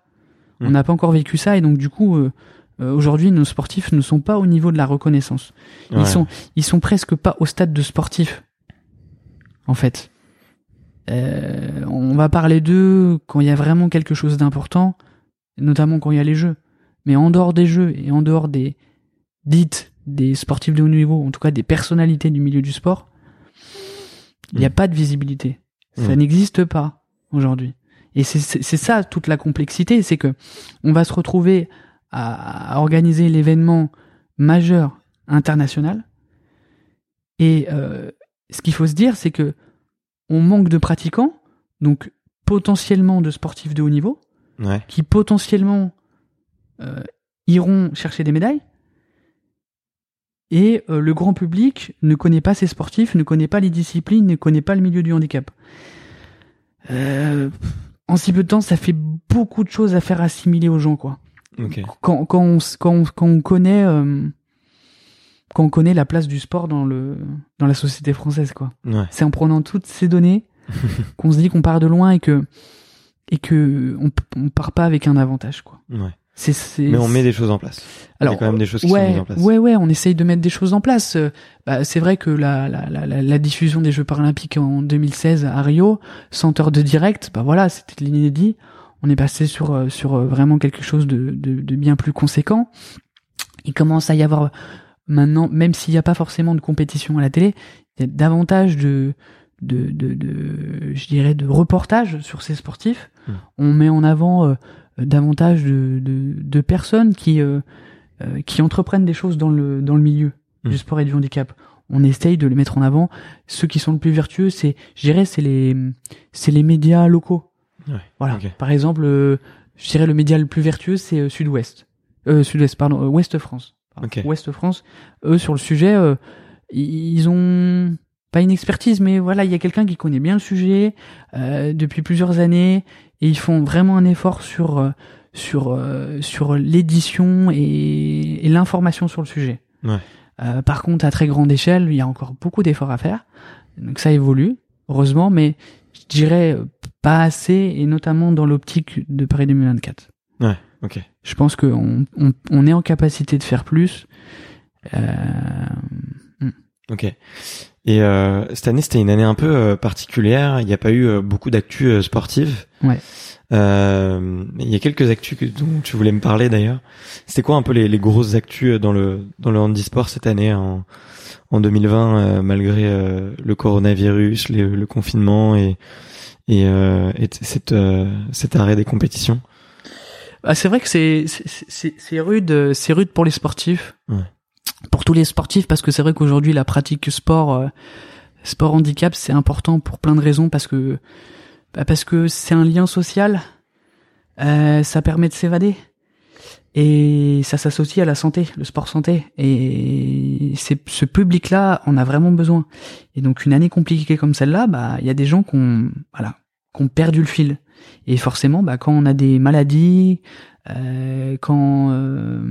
On
Mm.
n'a pas encore vécu ça, et donc du coup, euh, euh, aujourd'hui, nos sportifs ne sont pas au niveau de la reconnaissance.
Ouais.
Ils sont, ils sont presque pas au stade de sportif, en fait. Euh, on va parler d'eux quand il y a vraiment quelque chose d'important, notamment quand il y a les jeux. Mais en dehors des jeux et en dehors des dites des sportifs de haut niveau, en tout cas des personnalités du milieu du sport, il n'y a
Mm.
pas de visibilité. Ça
Mm.
n'existe pas aujourd'hui. Et c'est ça toute la complexité, c'est que on va se retrouver à, à organiser l'événement majeur international. Et euh, ce qu'il faut se dire, c'est que on manque de pratiquants, donc potentiellement de sportifs de haut niveau,
Ouais.
qui potentiellement euh, iront chercher des médailles. Et euh, le grand public ne connaît pas ces sportifs, ne connaît pas les disciplines, ne connaît pas le milieu du handicap. Euh, en si peu de temps, ça fait beaucoup de choses à faire assimiler aux gens, quoi. Quand, quand, on, s- quand, on, quand on connaît euh, quand on connaît la place du sport dans le dans la société française, quoi.
Ouais.
C'est en prenant toutes ces données [laughs] qu'on se dit qu'on part de loin et que et que on, on part pas avec un avantage, quoi.
Ouais. Mais on met des choses en place.
alors,
Il y a quand même des choses qui sont mises en place.
Ouais, ouais, on essaye de mettre des choses en place. Euh, Bah, c'est vrai que la, la, la, diffusion des Jeux paralympiques en 2016 à Rio, 100 heures de direct, bah voilà, c'était l'inédit. On est passé sur euh, sur euh, vraiment quelque chose de, de, de bien plus conséquent. Il commence à y avoir maintenant, même s'il n'y a pas forcément de compétition à la télé, il y a davantage de de, de, de je dirais de reportages sur ces sportifs.
Mm.
On met en avant euh, davantage de, de, de personnes qui euh, euh, qui entreprennent des choses dans le dans le milieu
Mm.
du sport et du handicap. On essaye de les mettre en avant. Ceux qui sont le plus vertueux, c'est, je dirais, c'est les c'est les médias locaux.
Ouais,
Voilà. Par exemple, euh, je dirais le média le plus vertueux, c'est euh, Sud-Ouest. Euh, Sud-Ouest, pardon, euh, Ouest France. Pardon.
Ok.
Ouest France. Eux, sur le sujet, euh, ils ont pas une expertise, mais voilà, il y a quelqu'un qui connaît bien le sujet euh, depuis plusieurs années et ils font vraiment un effort sur sur euh, sur l'édition et, et l'information sur le sujet.
Ouais.
Euh, par contre, à très grande échelle, il y a encore beaucoup d'efforts à faire. Donc ça évolue, heureusement, mais dirais euh, pas assez, et notamment dans l'optique de Paris 2024.
Ouais. Ok.
Je pense qu'on on, on est en capacité de faire plus. Euh,
Ok. Et euh, cette année, c'était une année un peu euh, particulière. Il n'y a pas eu euh, beaucoup d'actu euh, sportives.
Ouais.
Euh, il y a quelques actus que, dont tu voulais me parler d'ailleurs. C'était quoi un peu les, les grosses actus dans le dans le handisport cette année en en 2020 euh, malgré euh, le coronavirus, les- le confinement et et, euh, et cette cet arrêt des compétitions.
Ah, c'est vrai que c'est c'est- c'est c'est rude, c'est rude pour les sportifs,
Ouais.
pour tous les sportifs, parce que c'est vrai qu'aujourd'hui la pratique sport, sport handicap, c'est important pour plein de raisons, parce que bah, parce que c'est un lien social, euh, ça permet de s'évader et ça s'associe à la santé, le sport santé, et c'est ce public-là en a vraiment besoin. Et donc une année compliquée comme celle-là, bah il y a des gens qui ont voilà, qui ont perdu le fil. Et forcément, bah, quand on a des maladies, euh, quand euh,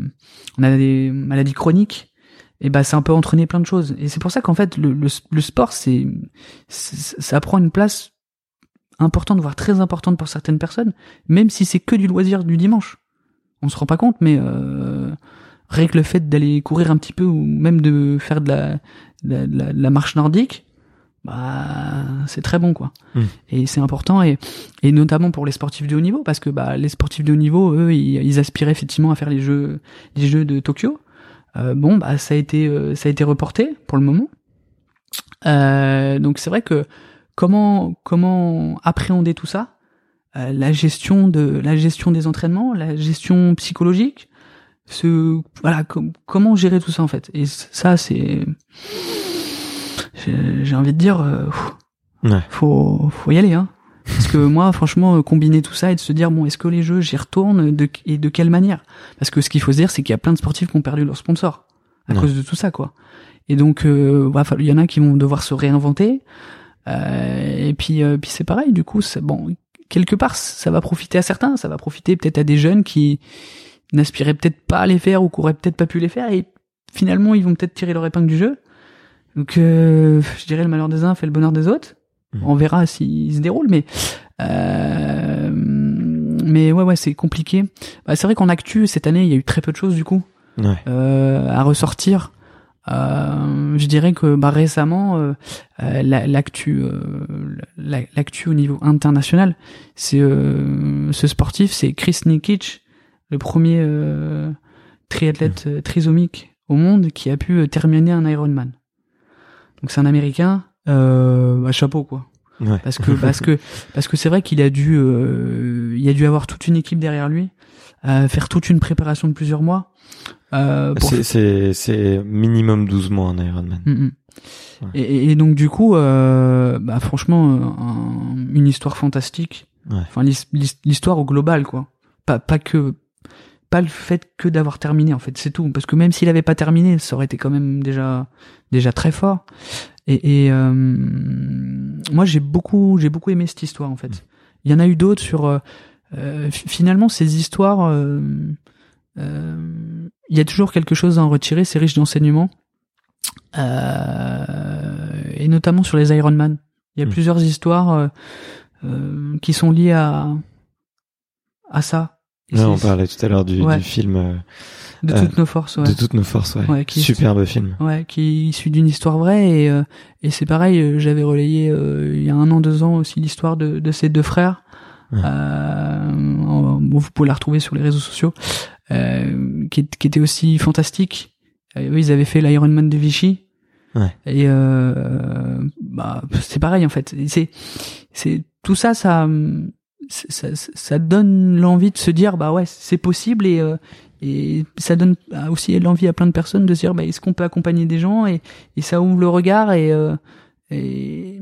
on a des maladies chroniques, et bah, ça peut entraîner plein de choses. Et c'est pour ça qu'en fait, le, le, le sport, c'est- ça prend une place importante, voire très importante pour certaines personnes, même si c'est que du loisir du dimanche. On se rend pas compte, mais euh, rien que le fait d'aller courir un petit peu ou même de faire de la, de la, de la- marche nordique, bah, c'est très bon, quoi.
Mm.
Et c'est important, et, et notamment pour les sportifs de haut niveau, parce que bah, les sportifs de haut niveau, eux, ils, ils aspiraient effectivement à faire les jeux, les jeux de Tokyo. Euh, bon, bah, ça a été, euh, ça a été reporté pour le moment. Euh, donc c'est vrai que comment, comment appréhender tout ça, Euh, la gestion de, la gestion des entraînements, la gestion psychologique, ce, voilà, com- comment gérer tout ça en fait. Et ça, c'est, j'ai envie de dire, euh,
Ouais.
faut, faut y aller, hein. Parce que moi, franchement, euh, combiner tout ça et de se dire, bon, est-ce que les jeux, j'y retourne de, et de quelle manière? Parce que ce qu'il faut se dire, c'est qu'il y a plein de sportifs qui ont perdu leur sponsor à
Ouais.
cause de tout ça, quoi. Et donc, euh, voilà, il y en a qui vont devoir se réinventer. Euh, et puis, euh, puis c'est pareil. Du coup, c'est bon. Quelque part, ça va profiter à certains. Ça va profiter peut-être à des jeunes qui n'aspiraient peut-être pas à les faire ou qui auraient peut-être pas pu les faire. Et finalement, ils vont peut-être tirer leur épingle du jeu. Donc, euh, je dirais le malheur des uns fait le bonheur des autres.
Mhm.
On verra s'il se déroule, mais euh, mais ouais, ouais, c'est compliqué. Bah, c'est vrai qu'en actu cette année, il y a eu très peu de choses du coup
Ouais.
euh, à ressortir. Euh, je dirais que bah, récemment, euh, euh, la- l'actu, euh, la- l'actu au niveau international, c'est euh, ce sportif, c'est Chris Nikic, le premier euh, triathlète euh, trisomique au monde qui a pu terminer un Ironman. Donc c'est un Américain, euh, bah, chapeau quoi.
Ouais.
Parce que parce que [laughs] parce que c'est vrai qu'il a dû euh, il a dû avoir toute une équipe derrière lui, euh, faire toute une préparation de plusieurs mois. Euh,
C'est- minimum 12 mois un Ironman.
Mm, mm.
Ouais.
Et, et donc du coup, euh, bah franchement, euh, un- une histoire fantastique.
Ouais.
Enfin l'his- l'his- l'histoire au global, quoi. Pas pas que pas le fait que d'avoir terminé, en fait, c'est tout. Parce que même s'il avait pas terminé, ça aurait été quand même déjà déjà très fort. Et, et euh, moi, j'ai beaucoup j'ai beaucoup aimé cette histoire, en fait. Il y en a eu d'autres sur euh, fi- finalement ces histoires. euh, il y a toujours quelque chose à en retirer. C'est riche d'enseignements. Euh, et notamment sur les Ironman. Il y a
Mm.
plusieurs histoires euh, euh, qui sont liées à à ça.
Ouais, on parlait tout à l'heure du,
Ouais.
du film euh,
de
euh,
toutes nos forces. Ouais.
de toutes nos forces. Ouais.
Ouais, qui-
Superbe film.
Ouais, qui est issu d'une histoire vraie et euh, et c'est pareil. euh, J'avais relayé euh, il y a un an, deux ans aussi l'histoire de de ces deux frères.
Ouais.
Euh, en- bon, vous pouvez la retrouver sur les réseaux sociaux, euh, qui, est- qui était aussi fantastique. Euh, eux, ils avaient fait l'Ironman de Vichy.
Ouais.
Et euh, bah c'est pareil en fait. C'est c'est tout ça, ça ça, ça, ça donne l'envie de se dire bah ouais c'est possible et euh, et ça donne aussi l'envie à plein de personnes de se dire bah est-ce qu'on peut accompagner des gens et, et ça ouvre le regard et, euh, et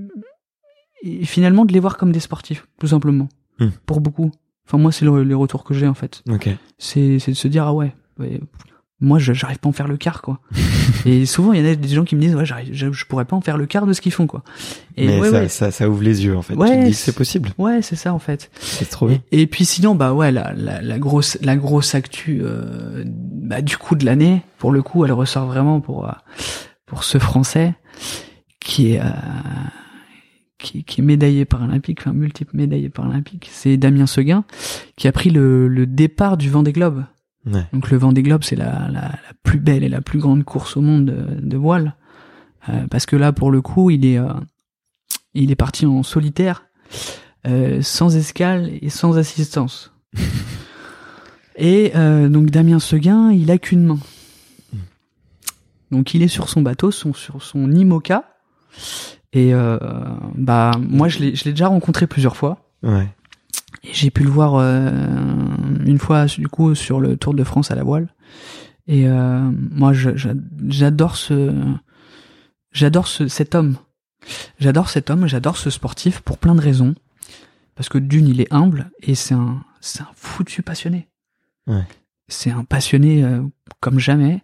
et finalement de les voir comme des sportifs tout simplement
Hmm.
pour beaucoup enfin moi c'est le, les retours que j'ai en fait
Ok.
c'est c'est de se dire ah ouais, ouais, moi j'arrive pas à en faire le quart quoi [laughs] et souvent il y en a des gens qui me disent ouais j'arrive je, je pourrais pas en faire le quart de ce qu'ils font quoi et
Mais
ouais,
ça,
ouais.
ça, ça ouvre les yeux en fait.
Ouais, c'est-
c'est possible.
ouais c'est ça en fait
C'est trop bien.
et, et puis sinon, bah ouais, la, la, la grosse, la grosse actu, euh, bah, du coup de l'année, pour le coup, elle ressort vraiment pour euh, pour ce Français qui est euh, qui, qui est médaillé paralympique, enfin multiple médaillé paralympique. C'est Damien Seguin qui a pris le, le départ du Vendée Globe.
Ouais.
Donc le Vendée Globe, c'est la, la, la plus belle et la plus grande course au monde de, de voile, Euh, parce que là, pour le coup, il est euh, il est parti en solitaire, euh, sans escale et sans assistance. [laughs] et donc Damien Seguin, il a qu'une main. Donc il est sur son bateau, son, sur son IMOCA. Et euh, bah moi je l'ai je l'ai déjà rencontré plusieurs fois.
Ouais.
Et j'ai pu le voir euh, une fois du coup sur le Tour de France à la voile. Et euh, moi j'adore ce j'adore ce, cet homme. J'adore cet homme, j'adore ce sportif pour plein de raisons. Parce que d'une il est humble et c'est un c'est un foutu passionné.
Ouais.
C'est un passionné comme jamais.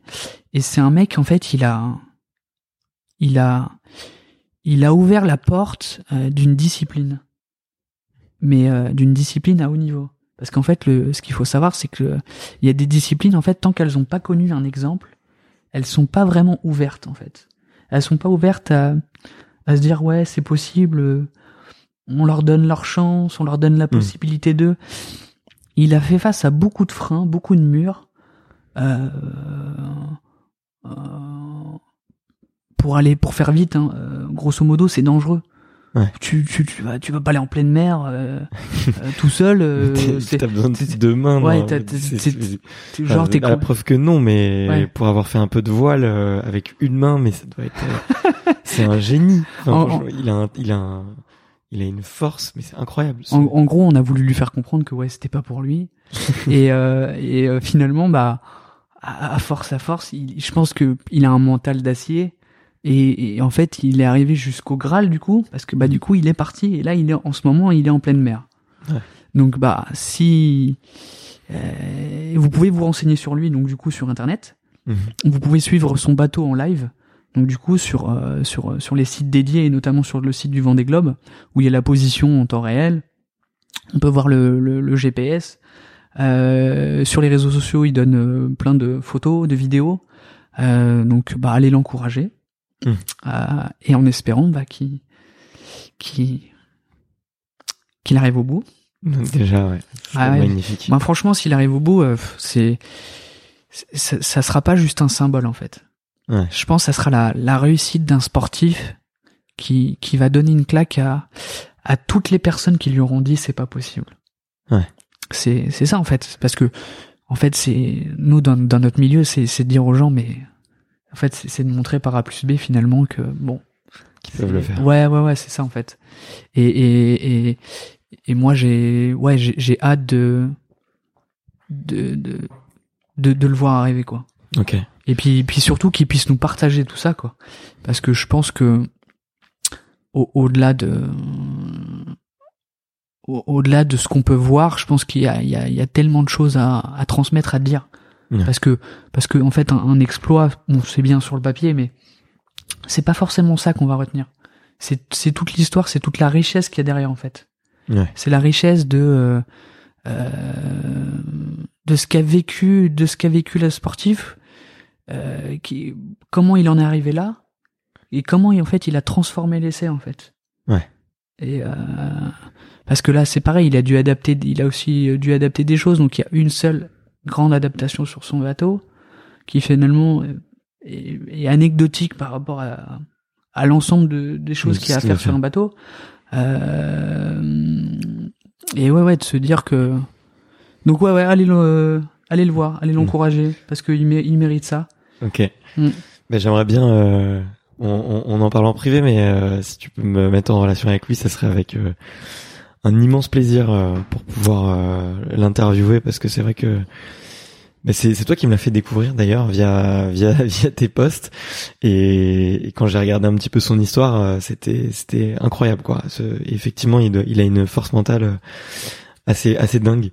Et c'est un mec en fait il a il a il a ouvert la porte euh, d'une discipline mais euh, d'une discipline à haut niveau. Parce qu'en fait, le, ce qu'il faut savoir, c'est que il y a des disciplines, en fait, tant qu'elles n'ont pas connu un exemple, elles sont pas vraiment ouvertes, en fait. Elles sont pas ouvertes à, à se dire ouais, c'est possible. On leur donne leur chance, on leur donne la possibilité d'eux. Il a fait face à beaucoup de freins, beaucoup de murs. Euh, euh, pour aller, pour faire vite, hein, euh, grosso modo, c'est dangereux.
Ouais.
Tu, tu, tu vas, tu vas pas aller en pleine mer euh, [laughs] euh, tout seul. euh,
T'es- T'as besoin de deux mains.
Ouais,
c'est-
genre t'es
à la preuve que non, mais
Ouais.
pour avoir fait un peu de voile euh, avec une main, mais ça doit être. c'est un génie. Enfin,
En-
il a, un, il a, un, il a une force, mais c'est incroyable.
En, en gros, on a voulu lui faire comprendre que ouais, c'était pas pour lui. [laughs] et euh, et euh, finalement, bah, à, à force, à force, il, je pense que il a un mental d'acier. Et, et en fait, il est arrivé jusqu'au Graal du coup, parce que bah du coup, il est parti. Et là, il est en ce moment, il est en pleine mer.
Ouais.
Donc bah, si euh, vous pouvez vous renseigner sur lui, donc du coup sur internet.
Mhm.
Vous pouvez suivre son bateau en live. Donc du coup sur euh, sur sur les sites dédiés et notamment sur le site du Vendée Globe où il y a la position en temps réel. On peut voir le, le, le GPS. Euh, sur les réseaux sociaux, il donne euh, plein de photos, de vidéos. Euh, donc bah allez l'encourager. Euh, et en espérant bah, qu'il qu'il qu'il arrive au bout.
Déjà, ouais.
Ah ouais.
magnifique.
Moi, franchement, s'il arrive au bout, euh, c'est ça, ça sera pas juste un symbole en fait.
Ouais.
Je pense que ça sera la, la réussite d'un sportif qui qui va donner une claque à à toutes les personnes qui lui auront dit c'est pas possible.
Ouais.
C'est c'est ça en fait, parce que en fait c'est nous dans dans notre milieu c'est c'est de dire aux gens mais en fait c'est de montrer par A plus B finalement que bon
Qu'ils peuvent le faire.
Ouais, ouais, ouais, c'est ça en fait. Et et et, et moi j'ai ouais j'ai j'ai hâte de de, de de de le voir arriver quoi.
Ok.
Et puis puis surtout qu'il puisse nous partager tout ça quoi. Parce que je pense que au- au-delà de au- au-delà de ce qu'on peut voir, je pense qu'il y a il y a il y a tellement de choses à à transmettre à dire. Parce que parce que en fait un, un exploit, bon c'est bien sur le papier mais c'est pas forcément ça qu'on va retenir. C'est c'est toute l'histoire, c'est toute la richesse qu'il y a derrière en fait.
Ouais.
C'est la richesse de euh, euh, de ce qu'a vécu de ce qu'a vécu le sportif, euh, qui comment il en est arrivé là et comment en fait il a transformé l'essai en fait.
Ouais.
Et euh, parce que là c'est pareil, il a dû adapter, il a aussi dû adapter des choses. Donc il y a une seule grande adaptation sur son bateau qui finalement est, est anecdotique par rapport à, à l'ensemble de, des choses qu'il y a à faire sur un bateau. Euh, et ouais, ouais, de se dire que. Donc ouais, ouais, allez le, allez le voir, allez l'encourager parce qu'il mé- il mérite ça.
Ok.
Mm.
Ben, j'aimerais bien, euh, on, on, on en parle en privé, mais euh, si tu peux me mettre en relation avec lui, ça serait avec euh, un immense plaisir euh, pour pouvoir euh, l'interviewer, parce que c'est vrai que ben, c'est c'est toi qui me l'as fait découvrir d'ailleurs via [laughs] via via tes posts et, quand j'ai regardé un petit peu son histoire, euh, c'était c'était incroyable quoi. Effectivement, il, il a une force mentale euh, assez assez dingue.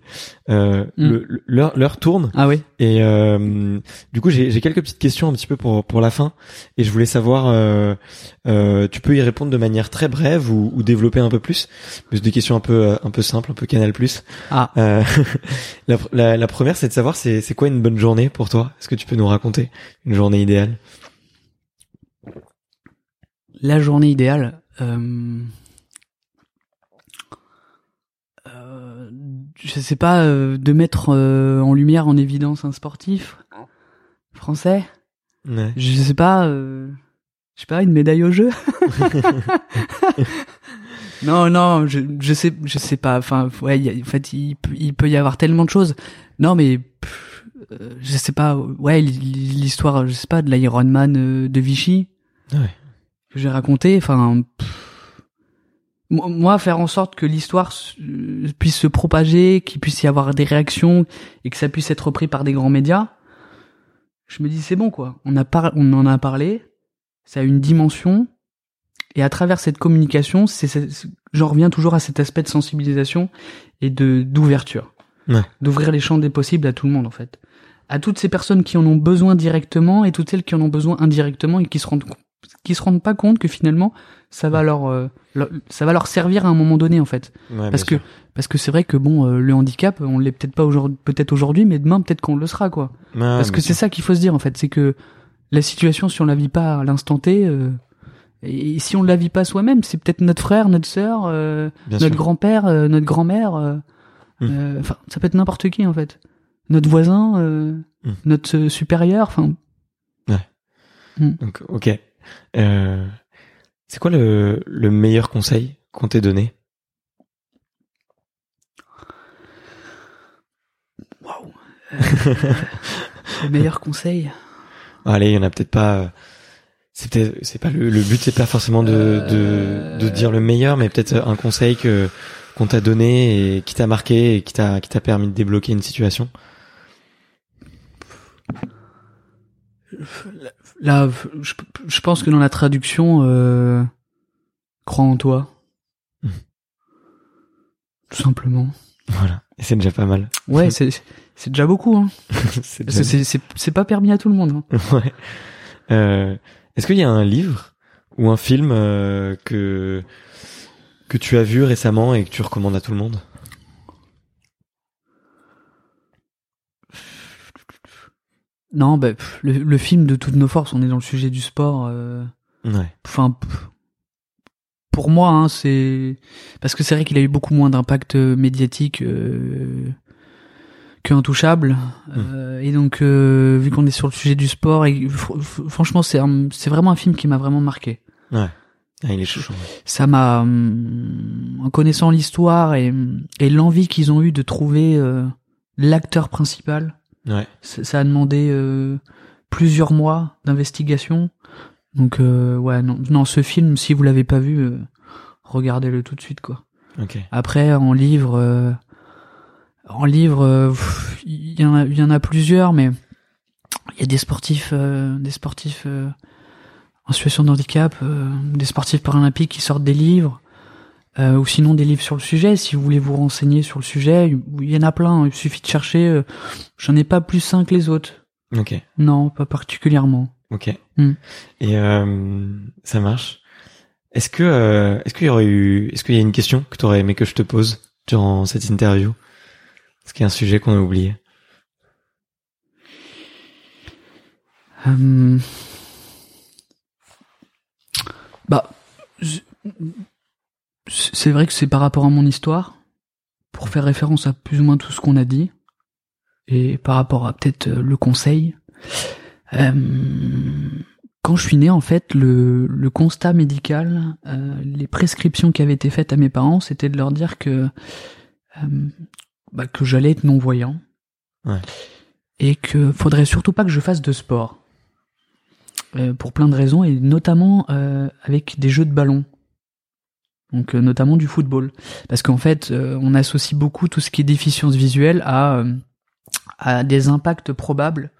Euh,
Mm.
le- L'heure tourne.
Ah oui.
Et euh, du coup, j'ai j'ai quelques petites questions un petit peu pour pour la fin, et je voulais savoir, euh, euh, tu peux y répondre de manière très brève ou, ou développer un peu plus, mais c'est des questions un peu euh, un peu simples, un peu Canal Plus.
Ah.
Euh, [laughs] la, la, la première, c'est de savoir c'est c'est quoi une bonne journée pour toi? Est-ce que tu peux nous raconter une journée idéale?
La journée idéale. Euh... je sais pas, euh, de mettre euh, en lumière, en évidence un sportif français?
Ouais.
Je sais pas, euh, je sais pas, une médaille au jeu? [laughs] non, non, je, je sais, je sais pas. Enfin, ouais, il y a- en fait, il, peut- il peut y avoir tellement de choses. Non, mais pff, euh, je sais pas. Ouais, l'histoire, je sais pas, de l'Ironman euh, de Vichy
Ouais.
que j'ai raconté. Enfin, pff, moi, faire en sorte que l'histoire se- puisse se propager, qu'il puisse y avoir des réactions et que ça puisse être repris par des grands médias. Je me dis c'est bon quoi. On a par- on en a parlé. Ça a une dimension. Et à travers cette communication, c'est, c'est- j'en reviens toujours à cet aspect de sensibilisation et de d'ouverture,
Ouais.
d'ouvrir les champs des possibles à tout le monde en fait, à toutes ces personnes qui en ont besoin directement et toutes celles qui en ont besoin indirectement et qui se rendent qui se rendent pas compte que finalement ça va leur, euh, leur- ça va leur servir à un moment donné en fait.
Ouais,
Parce que parce que c'est vrai que bon euh, le handicap on l'est peut-être pas aujourd'hui peut-être aujourd'hui mais demain peut-être qu'on le sera quoi.
Ouais,
Parce que c'est ça qu'il faut se dire en fait, c'est que la situation, si on la vit pas à l'instant T, euh, et si on la vit pas soi-même, c'est peut-être notre frère, notre sœur, euh, notre grand-père, euh, notre grand-mère, euh,
Mm.
euh, enfin ça peut être n'importe qui en fait, notre voisin, euh,
Mm.
notre supérieur, enfin
Donc, ok. Euh, c'est quoi le, le meilleur conseil qu'on t'ait donné?
Waouh. Euh, [laughs] le meilleur conseil?
Allez, il y en a peut-être pas. euh, C'est peut-être, c'est pas le, le but, c'est pas forcément de, de, de dire le meilleur, mais peut-être un conseil que qu'on t'a donné et qui t'a marqué et qui t'a qui t'a permis de débloquer une situation?
Là, je, je pense que dans la traduction, euh, crois en toi, [laughs] tout simplement.
Voilà, et c'est déjà pas mal.
Ouais, c'est c'est déjà beaucoup. Hein. [laughs]
c'est
c'est c'est pas permis à tout le monde. hein. [laughs]
ouais. Euh, Est-ce qu'il y a un livre ou un film euh, que que tu as vu récemment et que tu recommandes à tout le monde?
Non, bah, pff, le, le film de toutes nos forces, on est dans le sujet du sport. euh,
Ouais.
Enfin, pour moi, hein, c'est parce que c'est vrai qu'il a eu beaucoup moins d'impact euh, médiatique euh, que Intouchable. Euh, et donc, euh, vu qu'on est sur le sujet du sport, et fr- fr- franchement, c'est c'est vraiment un film qui m'a vraiment marqué.
Ah, il est chouchou.
Ça m'a, hum, en connaissant l'histoire et, et l'envie qu'ils ont eu de trouver euh, l'acteur principal,
Ouais.
ça, a demandé euh, plusieurs mois d'investigation. Donc euh, ouais, non, non, ce film, si vous l'avez pas vu, euh, regardez-le tout de suite quoi. Après, en livre, en livre, il y en a, y en a plusieurs, mais il y a des sportifs, des sportifs en situation de handicap, des sportifs paralympiques qui sortent des livres, euh, ou sinon des livres sur le sujet. Si vous voulez vous renseigner sur le sujet, il y en a plein. Il suffit de chercher. euh, J'en ai pas plus sain que les autres.
Ok.
Non, pas particulièrement.
Ok.
Hmm.
Et euh, ça marche. Est-ce que euh, est-ce qu'il y aurait eu est-ce qu'il y a une question que tu aurais aimé que je te pose durant cette interview? Est-ce qu'il y a un sujet qu'on a oublié?
Euh, Bah, je- c'est vrai que c'est par rapport à mon histoire, pour faire référence à plus ou moins tout ce qu'on a dit, et par rapport à peut-être euh, le conseil. Euh, quand je suis né, en fait, le, le constat médical, euh, les prescriptions qui avaient été faites à mes parents, c'était de leur dire que euh, bah, que j'allais être non voyant
Ouais.
et que faudrait surtout pas que je fasse de sport. Pour plein de raisons et notamment avec des jeux de ballon. Donc euh, notamment du football parce qu'en fait euh, on associe beaucoup tout ce qui est déficience visuelle à euh, à des impacts probables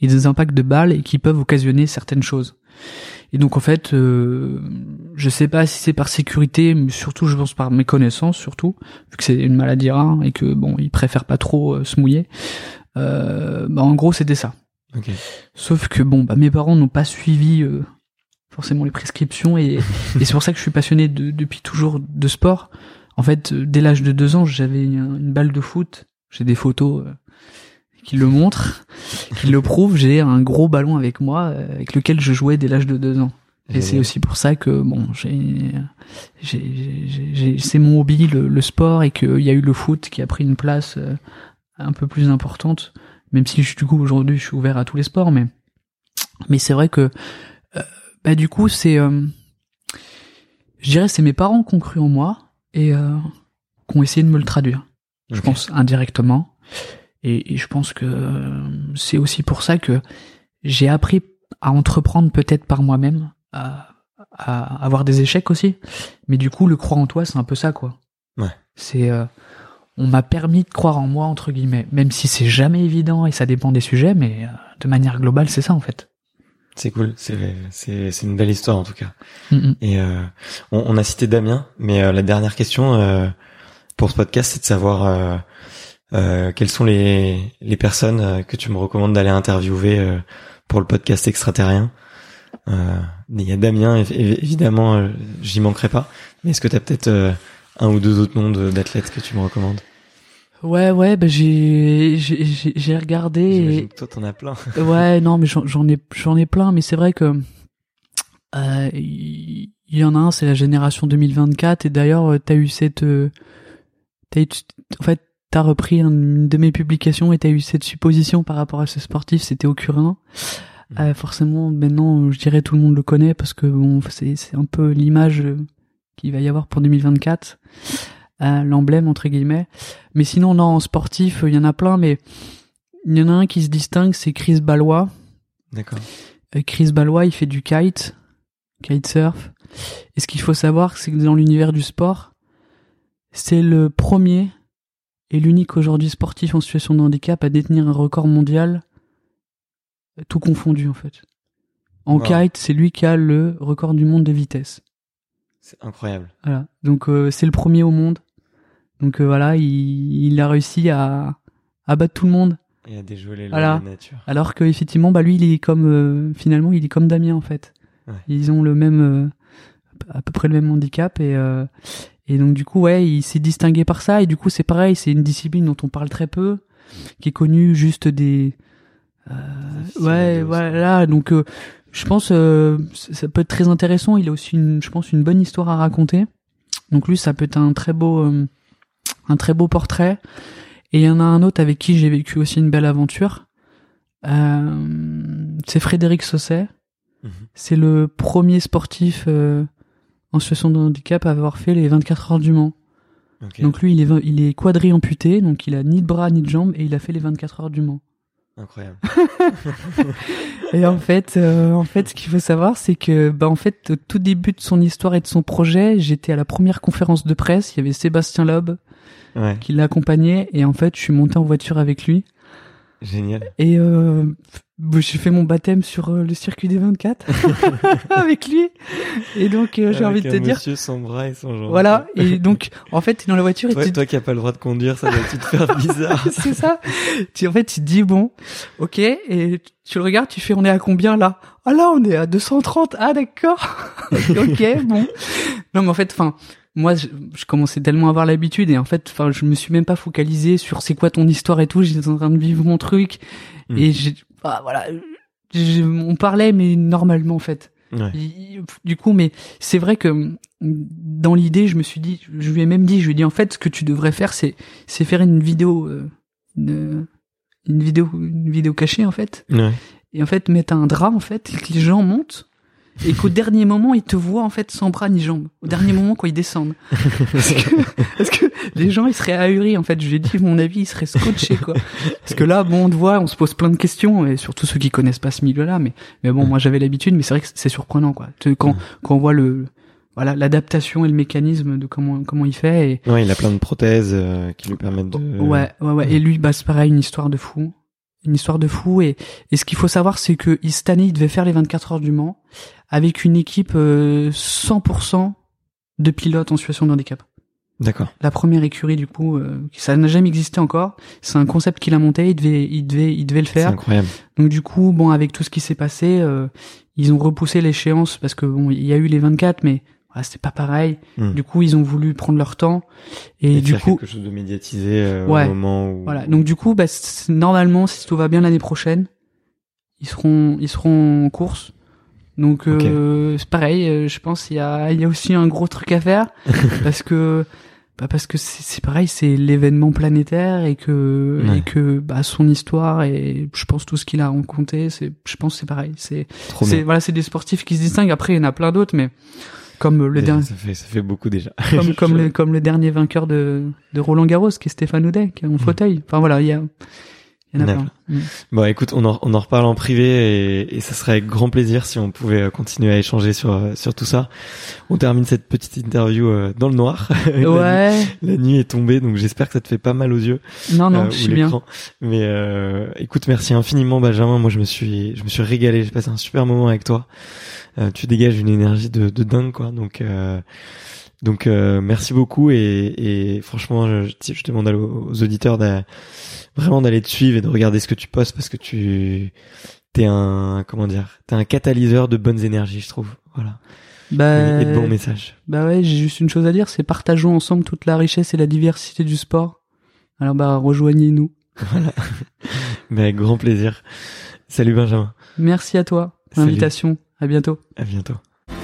et des impacts de balles et qui peuvent occasionner certaines choses. Et donc en fait euh, je sais pas si c'est par sécurité mais surtout je pense par méconnaissance surtout vu que c'est une maladie rare et que bon ils préfèrent pas trop euh, se mouiller. Euh, bah en gros c'était ça.
Ok.
Sauf que bon, bah, mes parents n'ont pas suivi euh, forcément les prescriptions et, [laughs] et c'est pour ça que je suis passionné de- depuis toujours de sport. En fait, euh, dès l'âge de deux ans, j'avais une, une balle de foot. J'ai des photos euh, qui le montrent, [laughs] qui le prouvent. J'ai un gros ballon avec moi euh, avec lequel je jouais dès l'âge de deux ans. Et c'est aussi pour ça que bon, j'ai, j'ai, c'est mon hobby le, le sport et qu'il y a eu le foot qui a pris une place un peu plus importante. Même si je- du coup aujourd'hui je suis ouvert à tous les sports, mais mais c'est vrai que bah du coup c'est, euh, je dirais c'est mes parents qui ont cru en moi et euh, qui ont essayé de me le traduire. Je pense indirectement. Et, et je pense que euh, c'est aussi pour ça que j'ai appris à entreprendre peut-être par moi-même, à, à avoir des échecs aussi. Mais du coup, le croire en toi, c'est un peu ça, quoi.
Ouais.
C'est, euh, on m'a permis de croire en moi entre guillemets, même si c'est jamais évident et ça dépend des sujets, mais euh, de manière globale, c'est ça en fait.
C'est cool. C'est c'est c'est une belle histoire en tout cas.
Mm, mm.
Et euh, on, on a cité Damien, mais euh, la dernière question euh, pour ce podcast, c'est de savoir euh, euh, quelles sont les les personnes que tu me recommandes d'aller interviewer euh, pour le podcast extraterrien. Euh, il y a Damien, év- év- évidemment, j'y manquerai pas. Mais est-ce que tu as peut-être euh, un ou deux autres noms d'athlètes que tu me recommandes?
Ouais, ouais, bah j'ai j'ai regardé. et-
que toi t'en as plein. [laughs]
Ouais, non, mais j'en ai, j'en ai plein, mais c'est vrai que euh, il y en a un, c'est la génération 2024, et d'ailleurs, euh, t'as eu cette, euh, t'as eu, en fait, t'as repris une de mes publications et t'as eu cette supposition par rapport à ce sportif, c'était Ocurin. Euh, forcément, maintenant, je dirais tout le monde le connaît parce que bon, c'est c'est un peu l'image euh, qu'il va y avoir pour 2024, euh, l'emblème entre guillemets. Mais sinon, non, en sportif, il y en a plein, mais il y en a un qui se distingue, c'est Chris Ballois.
D'accord.
Euh, Chris Ballois, il fait du kite, kitesurf. Et ce qu'il faut savoir, c'est que dans l'univers du sport, c'est le premier et l'unique aujourd'hui sportif en situation de handicap à détenir un record mondial, euh, tout confondu en fait. En
Wow.
kite, c'est lui qui a le record du monde de vitesse.
C'est incroyable.
Voilà. Donc euh, c'est le premier au monde. Donc euh, voilà, il, il a réussi à, à battre tout le monde.
Et à déjouer les lois
Voilà.
de la nature.
Alors que effectivement, bah lui, il est comme euh, finalement, il est comme Damien en fait.
Ouais.
Ils ont le même, euh, à peu près le même handicap et et donc du coup, ouais, il s'est distingué par ça et du coup, c'est pareil, c'est une discipline dont on parle très peu, qui est connue juste des, ouais, voilà. Donc je pense ça peut être très intéressant. Il a aussi, une, je pense, une bonne histoire à raconter. Donc lui, ça peut être un très beau, un très beau portrait. Et il y en a un autre avec qui j'ai vécu aussi une belle aventure. Euh, c'est Frédéric Sausset.
Mhm.
C'est le premier sportif euh, en situation de handicap à avoir fait les 24 heures du Mans. Donc lui, il est, il est quadri amputé, donc il a ni de bras ni de jambes, et il a fait les 24 heures du Mans.
Incroyable. [laughs]
Et en fait, euh, en fait, ce qu'il faut savoir, c'est que, bah, en fait, au tout début de son histoire et de son projet, j'étais à la première conférence de presse. Il y avait Sébastien Loeb
Ouais,
qui l'accompagnait, et en fait, je suis monté en voiture avec lui.
génial.
Et euh, j'ai fait mon baptême sur euh, le circuit des 24 [laughs] avec lui. Et donc, euh, j'ai envie de te dire,
Monsieur sans bras et sans jambes.
voilà. Et donc, en fait, t'es dans la voiture et
Toi,
tu
toi qui as pas le droit de conduire, ça doit te faire bizarre. [laughs]
c'est ça. Tu, en fait, tu te dis bon, ok, et tu le regardes, tu fais, on est à combien là? Ah là, on est à 230. Ah d'accord. [laughs] ok, bon. Non, mais en fait, enfin, moi, je, je commençais tellement à avoir l'habitude et en fait, enfin, je me suis même pas focalisé sur c'est quoi ton histoire et tout. J'étais en train de vivre mon truc
Mm.
et j'ai, ah, voilà, on parlait mais normalement en fait.
Ouais.
Du coup, mais c'est vrai que dans l'idée, je me suis dit, je lui ai même dit, je lui ai dit en fait, ce que tu devrais faire, c'est, c'est faire une vidéo, euh, une, une vidéo, une vidéo cachée en fait,
Ouais.
et en fait mettre un drap en fait, et que les gens montent. Et qu'au dernier moment, ils te voient en fait sans bras ni jambes. Au dernier [laughs] moment, quand ils descendent, parce que, [laughs] parce que les gens ils seraient ahuris en fait. Je lui ai dit mon avis, ils seraient scotchés quoi. Parce que là, bon, on te voit, on se pose plein de questions et surtout ceux qui connaissent pas ce milieu-là. Mais mais bon, moi j'avais l'habitude, mais c'est vrai que c'est surprenant quoi. Quand quand on voit le voilà l'adaptation et le mécanisme de comment comment il fait et
Ouais, il a plein de prothèses euh, qui lui permettent de.
ouais ouais ouais et lui bah c'est pareil une histoire de fou une histoire de fou. Et et ce qu'il faut savoir c'est que cette année il devait faire les 24 heures du Mans avec une équipe euh, 100% de pilotes en situation de handicap.
D'accord.
la première écurie du coup euh, ça n'a jamais existé encore. C'est un concept qu'il a monté. Il devait il devait il devait le
C'est
faire.
incroyable.
donc du coup, bon, avec tout ce qui s'est passé, euh, ils ont repoussé l'échéance parce que bon, il y a eu les 24, mais voilà, c'était pas pareil.
Hmm.
Du coup, ils ont voulu prendre leur temps et,
Et,
du
faire
coup,
quelque chose de médiatisé euh,
Ouais.
au moment où.
voilà. Donc du coup, bah, normalement, si tout va bien l'année prochaine, ils seront, ils seront en course. Donc euh, c'est pareil. euh, je pense il y a, il y a aussi un gros truc à faire [laughs] parce que. Bah parce que c'est pareil, c'est l'événement planétaire et que
Ouais.
et que bah son histoire et je pense tout ce qu'il a raconté, c'est je pense c'est pareil, c'est voilà, c'est des sportifs qui se distinguent. Après, il y en a plein d'autres, mais comme le dernier,
Ça fait, ça fait beaucoup déjà.
comme comme [laughs] le comme le dernier vainqueur de de Roland Garros, qui est Stéphane Houdet, qui est en fauteuil. Enfin voilà, il y a il y en a
D'accord.
plein. Mm.
Bon, écoute, on en, on en reparle en privé et, et ça serait avec grand plaisir si on pouvait euh, continuer à échanger sur, euh, sur tout ça. On termine cette petite interview euh, dans le noir. [laughs] La nuit-
Ouais,
La, nuit est tombée, donc j'espère que ça te fait pas mal aux yeux.
non non,
euh,
je suis bien.
Mais euh, écoute, merci infiniment, Benjamin. Moi, je me suis, je me suis régalé. J'ai passé un super moment avec toi. Euh, tu dégages une énergie de, de dingue, quoi. Donc, euh, donc, euh, merci beaucoup. Et, et franchement, je, je demande aux auditeurs d'a- vraiment d'aller te suivre et de regarder ce que tu postes parce que tu t'es un, comment dire, t'es un catalyseur de bonnes énergies, je trouve. Voilà.
Bah,
Et de bons messages.
bah ouais, j'ai juste une chose à dire, c'est partageons ensemble toute la richesse et la diversité du sport. Alors bah rejoignez-nous. [laughs]
Mais avec grand plaisir. Salut Benjamin.
Merci à toi l'invitation. À bientôt.
À bientôt.